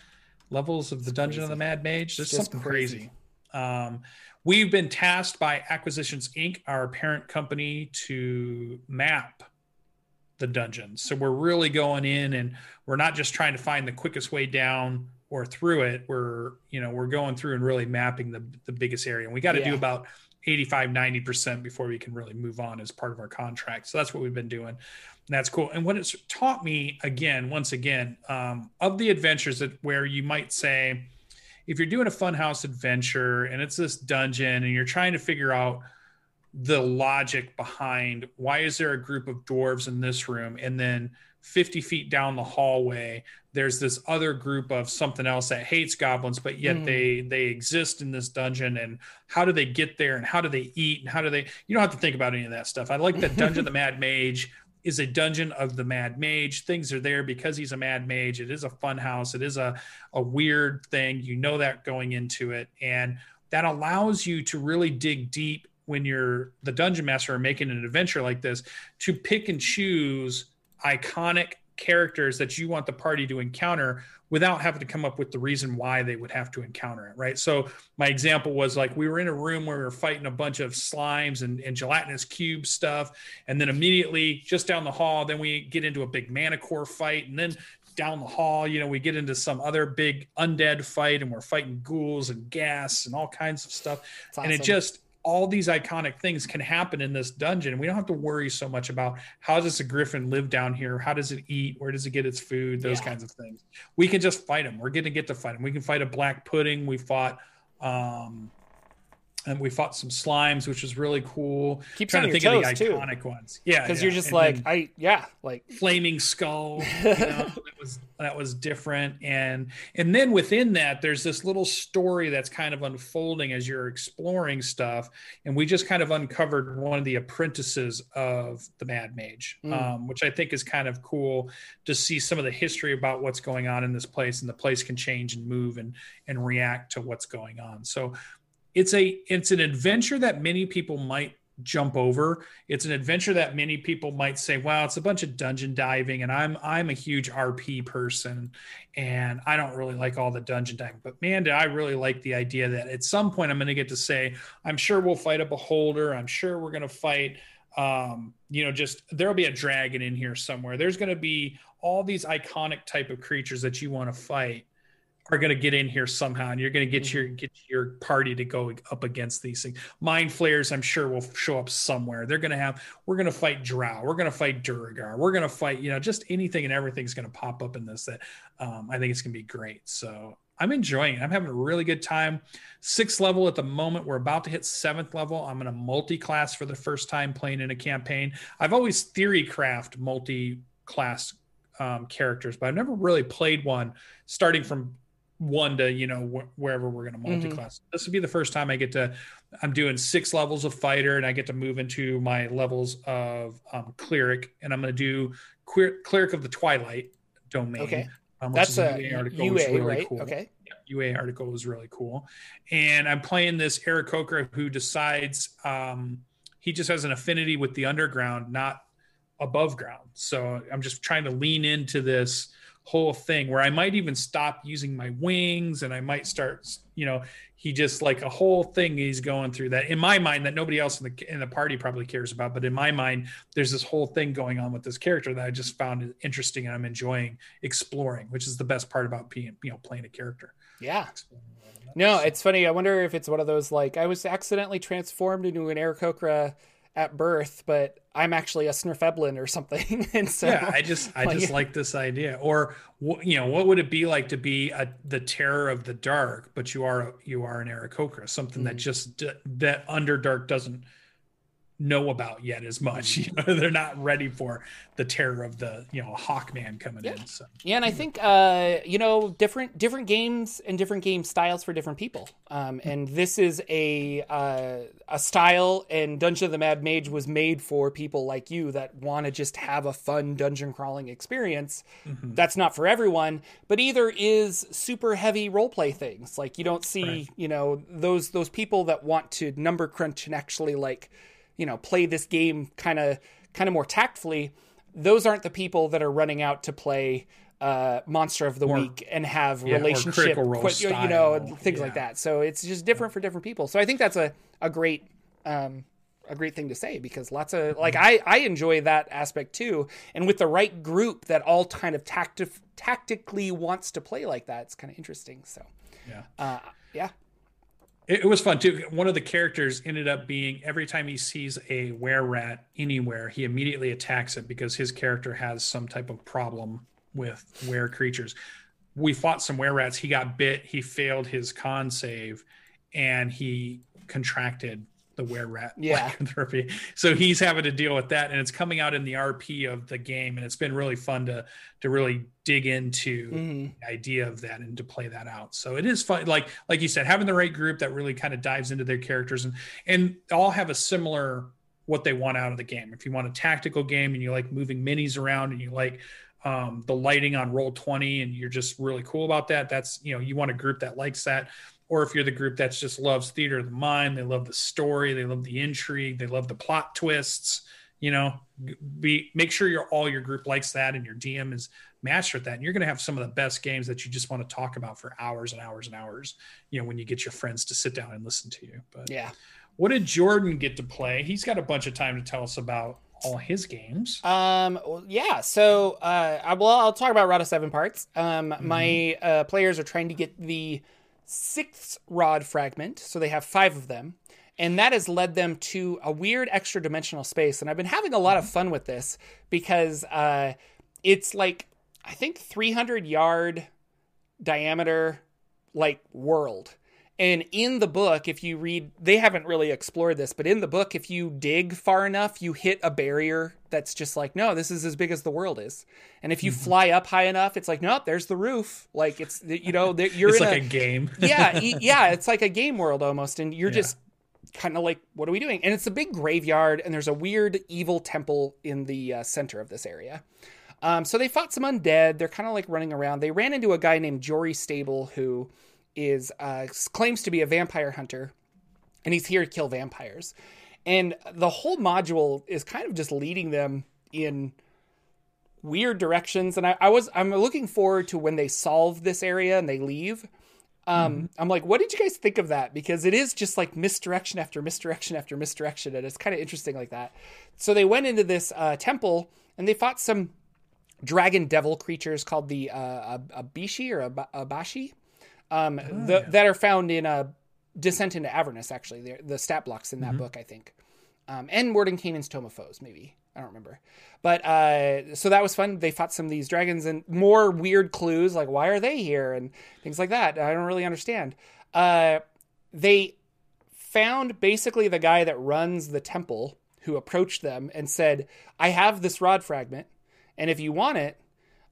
levels of the Dungeon of the Mad Mage. There's Just something crazy. crazy. Um, we've been tasked by Acquisitions Inc., our parent company, to map the dungeons. So we're really going in and we're not just trying to find the quickest way down or through it. We're, you know, we're going through and really mapping the, the biggest area. And we got to Yeah. do about 85, 90% before we can really move on as part of our contract. So that's what we've been doing. And that's cool. And what it's taught me again, once again, um, of the adventures that where you might say, if you're doing a funhouse adventure and it's this dungeon and you're trying to figure out the logic behind why is there a group of dwarves in this room and then 50 feet down the hallway there's this other group of something else that hates goblins but yet Mhm. they they exist in this dungeon and how do they get there and how do they eat and how do they you don't have to think about any of that stuff i like that dungeon the mad mage is a dungeon of the mad mage. Things are there because he's a mad mage. It is a fun house. It is a, a weird thing. You know that going into it. And that allows you to really dig deep when you're the dungeon master or making an adventure like this to pick and choose iconic characters that you want the party to encounter without having to come up with the reason why they would have to encounter it right? So my example was like we were in a room where we were fighting a bunch of slimes and, and gelatinous cube stuff and then immediately just down the hall then we get into a big manticore fight and then down the hall you know we get into some other big undead fight and we're fighting ghouls and ghasts and all kinds of stuff. It's and it just all these iconic things can happen in this dungeon. We don't have to worry so much about how does a griffin live down here? How does it eat? Where does it get its food? Those Yeah. kinds of things. We can just fight them. We're going to get to fight them. We can fight a black pudding. We fought, um, and we fought some slimes, which was really cool. Keeps trying to think of the too. iconic ones. Yeah, because yeah. you're just And like I yeah like flaming skull you know, that was that was different. And and then within that there's this little story that's kind of unfolding as you're exploring stuff. And we just kind of uncovered one of the apprentices of the mad mage Mm. um, which i think is kind of cool to see some of the history about what's going on in this place and the place can change and move and and react to what's going on. So it's a it's an adventure that many people might jump over. It's an adventure that many people might say wow it's a bunch of dungeon diving and i'm i'm a huge rp person and i don't really like all the dungeon diving but man did i really like the idea that at some point i'm going to get to say i'm sure we'll fight a beholder. I'm sure we're going to fight um you know just there'll be a dragon in here somewhere. There's going to be all these iconic type of creatures that you want to fight are going to get in here somehow and you're going to get your get your party to go up against these things. Mind flayers i'm sure will show up somewhere. They're going to have we're going to fight drow we're going to fight duergar we're going to fight you know just anything and everything's going to pop up in this that um, i think it's going to be great. So i'm enjoying it. I'm having a really good time. Sixth level at the moment we're about to hit seventh level. I'm in a multi-class for the first time playing in a campaign. I've always theory craft multi-class um, characters but i've never really played one starting from one to you know wh- wherever we're going to Mhm. multi-class this would be the first time i get to i'm doing six levels of fighter and i get to move into my levels of um, cleric and i'm going to do queer, cleric of the twilight domain Okay. um, that's a UA article, UA really right cool. okay Yeah, UA article was really cool. And I'm playing this Aarakocra who decides um, he just has an affinity with the underground, not above ground. So I'm just trying to lean into this whole thing where I might even stop using my wings and I might start, you know, he just like a whole thing he's going through that in my mind that nobody else in the in the party probably cares about, but in my mind there's this whole thing going on with this character that I just found interesting and I'm enjoying exploring, which is the best part about being, you know, playing a character. Yeah. No, it's funny. I wonder if it's one of those like I was accidentally transformed into an air Aarakocra at birth, but I'm actually a Svirfneblin or something. and so yeah, I just I just like this idea. Or you know, what would it be like to be a, the terror of the dark, but you are you are an Aarakocra, something mm-hmm. that just that Underdark doesn't know about yet as much. You know, they're not ready for the terror of the you know Hawkman coming yeah. in. So yeah, and I think uh, you know different different games and different game styles for different people. Um, and this is a uh, a style, and Dungeon of the Mad Mage was made for people like you that want to just have a fun dungeon crawling experience. Mm-hmm. That's not for everyone, but either is super heavy role play things. Like you don't see right. you know those those people that want to number crunch and actually like you know play this game kind of kind of more tactfully those aren't the people that are running out to play uh, monster of the week and have yeah, relationship you know things yeah. like that. So it's just different for different people. So i think that's a, a great um, a great thing to say because lots of like I I enjoy that aspect too, and with the right group that all kind of tacti- tactically wants to play like that, it's kind of interesting. So yeah, uh, yeah, it, was fun too. One of the characters ended up being every time he sees a were rat anywhere, he immediately attacks it because his character has some type of problem with were creatures. We fought some were rats. He got bit. He failed his con save, and he contracted the were rat yeah. lycanthropy. So he's having to deal with that, and it's coming out in the RP of the game, and it's been really fun to to really dig into mm-hmm. the idea of that and to play that out. So it is fun, like like you said, having the right group that really kind of dives into their characters and and all have a similar what they want out of the game. If you want a tactical game and you like moving minis around and you like um, the lighting on roll 20 and you're just really cool about that that's you know you want a group that likes that or if you're the group that just loves theater of the mind, they love the story, they love the intrigue, they love the plot twists. You know, be make sure your all your group likes that, and your DM is matched with that, and you're going to have some of the best games that you just want to talk about for hours and hours and hours. You know, when you get your friends to sit down and listen to you. But yeah, what did Jordan get to play? He's got a bunch of time to tell us about all his games. Um, yeah. So, uh, I, well, I'll talk about of Seven Parts. Um, mm-hmm. my uh, players are trying to get the sixth rod fragment, so they have five of them. And that has led them to a weird extra dimensional space. And I've been having a lot of fun with this because uh, it's like, I think 300 yard diameter, like world. And in the book, if you read, they haven't really explored this, but in the book, if you dig far enough, you hit a barrier that's just like, no, this is as big as the world is. And if you mm-hmm. fly up high enough, it's like, nope, there's the roof. Like it's, you know, you're it's in like a, a game. yeah, yeah, it's like a game world almost, and you're yeah. just kind of like, what are we doing? And it's a big graveyard, and there's a weird evil temple in the uh, center of this area. Um, so they fought some undead. They're kind of like running around. They ran into a guy named Jory Stable who is uh, claims to be a vampire hunter, and he's here to kill vampires. And the whole module is kind of just leading them in weird directions. And I, I was I'm looking forward to when they solve this area and they leave. Um, mm-hmm. I'm like, what did you guys think of that? Because it is just like misdirection after misdirection after misdirection, and it's kind of interesting like that. So they went into this uh, temple and they fought some dragon devil creatures called the uh, Abishi or Abashi um, oh, the, yeah. that are found in a uh, Descent into Avernus. Actually, the, the stat blocks in that mm-hmm. book, I think, um, and Mordenkainen's Tome of Foes, maybe. I don't remember. But uh, so that was fun. They fought some of these dragons and more weird clues like why are they here and things like that. I don't really understand. Uh, they found basically the guy that runs the temple who approached them and said, "I have this rod fragment, and if you want it,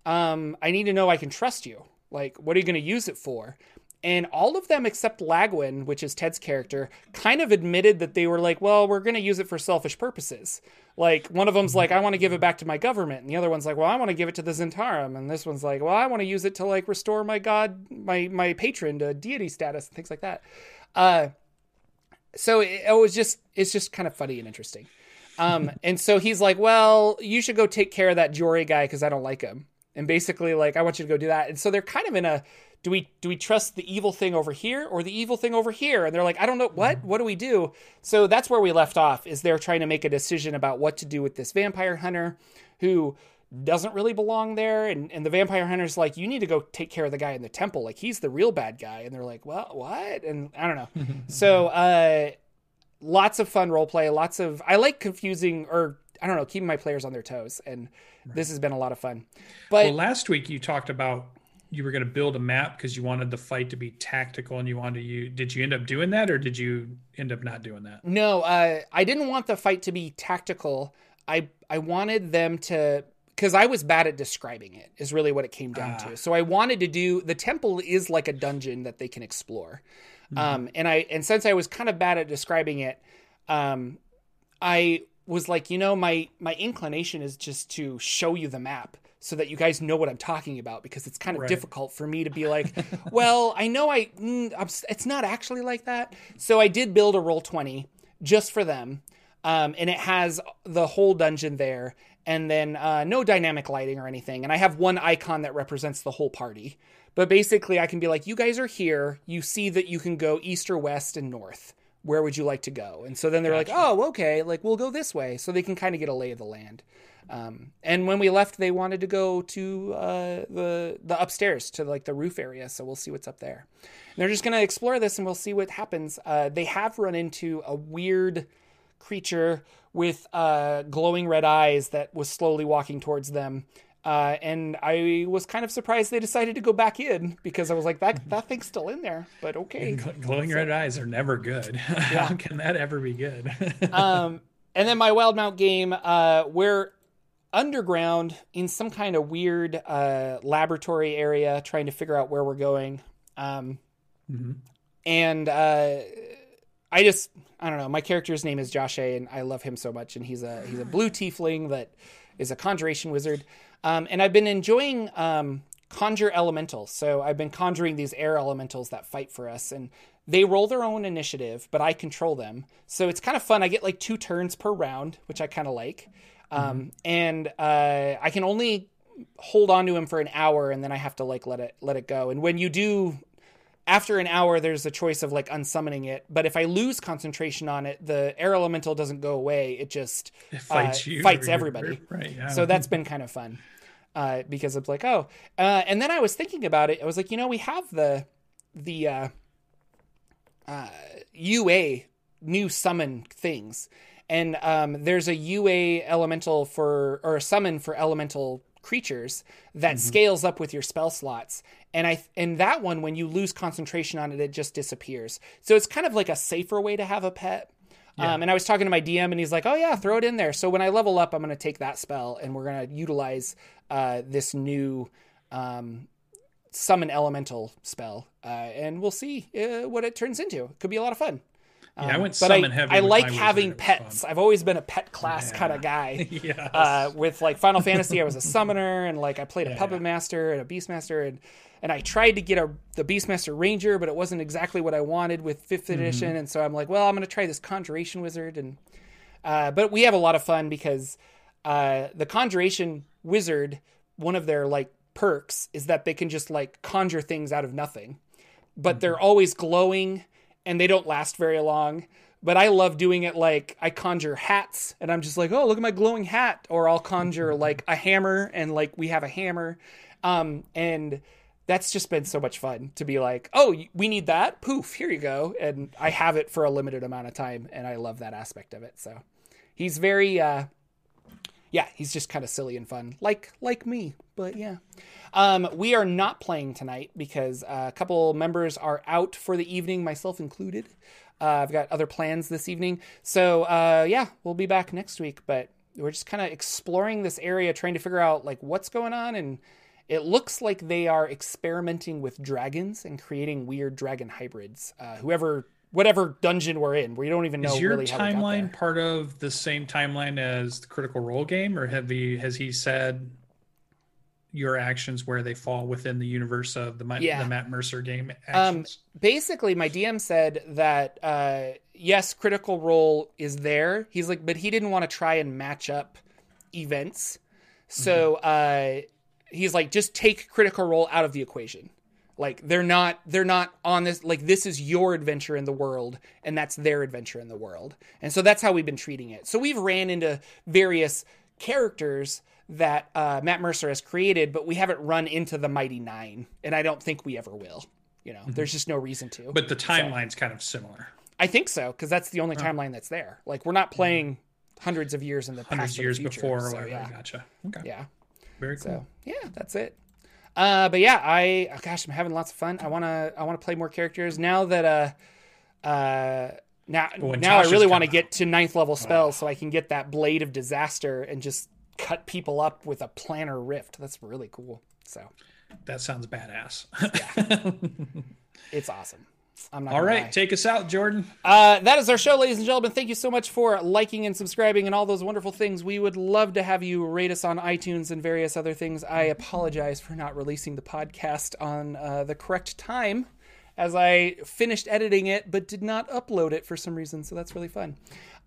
um, I need to know I can trust you." Like, what are you going to use it for? And all of them except Lagwin, which is Ted's character, kind of admitted that they were like, well, we're going to use it for selfish purposes. Like, one of them's like, I want to give it back to my government. And the other one's like, well, I want to give it to the Zhentarim. And this one's like, well, I want to use it to, like, restore my god, my, my patron to deity status and things like that. Uh, so it, it was just, it's just kind of funny and interesting. Um, and so he's like, "Well, you should go take care of that Jory guy because I don't like him." And basically, like, I want you to go do that. And so they're kind of in a do we do we trust the evil thing over here or the evil thing over here? And they're like, I don't know what. What do we do? So that's where we left off. Is they're trying to make a decision about what to do with this vampire hunter who doesn't really belong there and, and the vampire hunter's like you need to go take care of the guy in the temple like he's the real bad guy and they're like well what and i don't know so uh lots of fun role play lots of i like confusing or i don't know keeping my players on their toes and. This has been a lot of fun. But well, last week you talked about you were going to build a map because you wanted the fight to be tactical and you wanted you did you end up doing that or did you end up not doing that? No uh, i didn't want the fight to be tactical. I i wanted them to because I was bad at describing it, is really what it came down to. So I wanted to do the temple is like a dungeon that they can explore, mm-hmm. um, and I and since I was kind of bad at describing it, um, I was like, you know, my my inclination is just to show you the map so that you guys know what I'm talking about because it's kind of right. difficult for me to be like, well, I know I mm, it's not actually like that. So I did build a roll twenty just for them. Um, and it has the whole dungeon there and then uh, no dynamic lighting or anything. And I have one icon that represents the whole party. But basically, I can be like, you guys are here. You see that you can go east or west and north. Where would you like to go? And so then they're gotcha. like, oh, okay, like we'll go this way. So they can kind of get a lay of the land. Um, and when we left, they wanted to go to uh, the the upstairs to like the roof area. So we'll see what's up there. And they're just gonna explore this, and we'll see what happens. Uh, they have run into a weird creature with uh, glowing red eyes that was slowly walking towards them. Uh, and I was kind of surprised they decided to go back in because I was like, that that thing's still in there, but okay. Glowing so, red eyes are never good. Yeah. How can that ever be good? um, and then my Wildemount game, uh, we're underground in some kind of weird uh, laboratory area, trying to figure out where we're going. Um, mm-hmm. And uh, I just I don't know. My character's name is Josh A, and I love him so much. And he's a he's a blue tiefling that is a conjuration wizard. Um, and I've been enjoying um, conjure elementals. So I've been conjuring these air elementals that fight for us, and they roll their own initiative, but I control them. So it's kind of fun. I get like two turns per round, which I kind of like. Um, mm-hmm. And uh, I can only hold on to him for an hour, and then I have to like let it let it go. And when you do after an hour there's a choice of like unsummoning it but if i lose concentration on it the air elemental doesn't go away it just it fights, uh, fights everybody right yeah. so that's been kind of fun uh, because it's like oh uh, and then i was thinking about it. I was like you know we have the the ua uh, new summon things. And um, there's a ua elemental for or a summon for elemental creatures that mm-hmm. scales up with your spell slots. And i and that one when you lose concentration on it it just disappears. So it's kind of like a safer way to have a pet yeah. um, and i was talking to my dm and he's like oh yeah throw it in there so when i level up i'm going to take that spell and we're going to utilize uh, this new um, summon elemental spell uh, and we'll see uh, what it turns into it could be a lot of fun yeah, I um, went but I, heavy. I like having pets. I've always been a pet class yeah. kind of guy. yes. Uh, with like Final Fantasy, I was a summoner, and like I played a yeah, puppet master and a beastmaster, and and I tried to get a the beastmaster ranger, but it wasn't exactly what I wanted with 5th mm-hmm. edition, and so I'm like, well, I'm going to try this conjuration wizard, and uh, but we have a lot of fun because uh, the conjuration wizard, one of their like perks is that they can just like conjure things out of nothing, but mm-hmm. they're always glowing and they don't last very long. But I love doing it like I conjure hats and I'm just like, oh, look at my glowing hat. Or I'll conjure like a hammer and like we have a hammer. Um, and that's just been so much fun to be like, oh, we need that. Poof, here you go. And I have it for a limited amount of time. And I love that aspect of it. So he's very, uh, yeah, he's just kind of silly and fun, like like me. But yeah, um, we are not playing tonight because uh, a couple members are out for the evening, myself included. Uh, I've got other plans this evening, so uh, yeah, we'll be back next week. But we're just kind of exploring this area, trying to figure out like what's going on, and it looks like they are experimenting with dragons and creating weird dragon hybrids. Uh, whoever whatever dungeon we're in. We don't even know. Really. Is your really timeline part of the same timeline as the Critical Role game, or have he has he said your actions where they fall within the universe of the, Yeah. the Matt Mercer game Um, basically my dm said that uh yes critical role is there he's like but he didn't want to try and match up events so uh he's like just take critical role out of the equation. Like they're not they're not on this like this is your adventure in the world and that's their adventure in the world. And so that's how we've been treating it. So we've ran into various characters that uh, matt mercer has created but we haven't run into the Mighty Nein and i don't think we ever will you know? There's just no reason to. But the timeline's kind of similar. i think so because that's the only timeline that's there. Like we're not playing hundreds of years in the Hundreds past of years the future, before or so, whatever. yeah. Gotcha. Okay. yeah Very cool. so yeah, that's it. Uh, but yeah, I oh gosh, I'm having lots of fun. I wanna I wanna play more characters now that uh uh now when now I really want to get to ninth level spells so I can get that blade of disaster and just cut people up with a planar rift. That's really cool. So That sounds badass. it's awesome. I'm not All lie. take us out, Jordan. Uh, that is our show, ladies and gentlemen. Thank you so much for liking and subscribing and all those wonderful things. We would love to have you rate us on iTunes and various other things. I apologize for not releasing the podcast on uh, the correct time as I finished editing it but did not upload it for some reason. So that's really fun.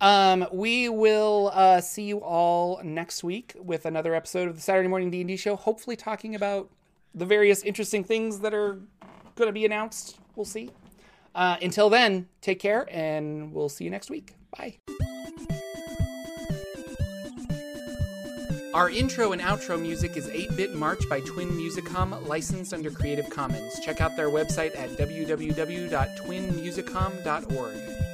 Um, we will uh, see you all next week with another episode of the Saturday Morning D&D Show, hopefully talking about the various interesting things that are going to be announced. We'll see. Uh, until then, take care and we'll see you next week. Bye. Our intro and outro music is 8 Bit March by Twin Musicom, licensed under Creative Commons. Check out their website at www.twinmusicom.org.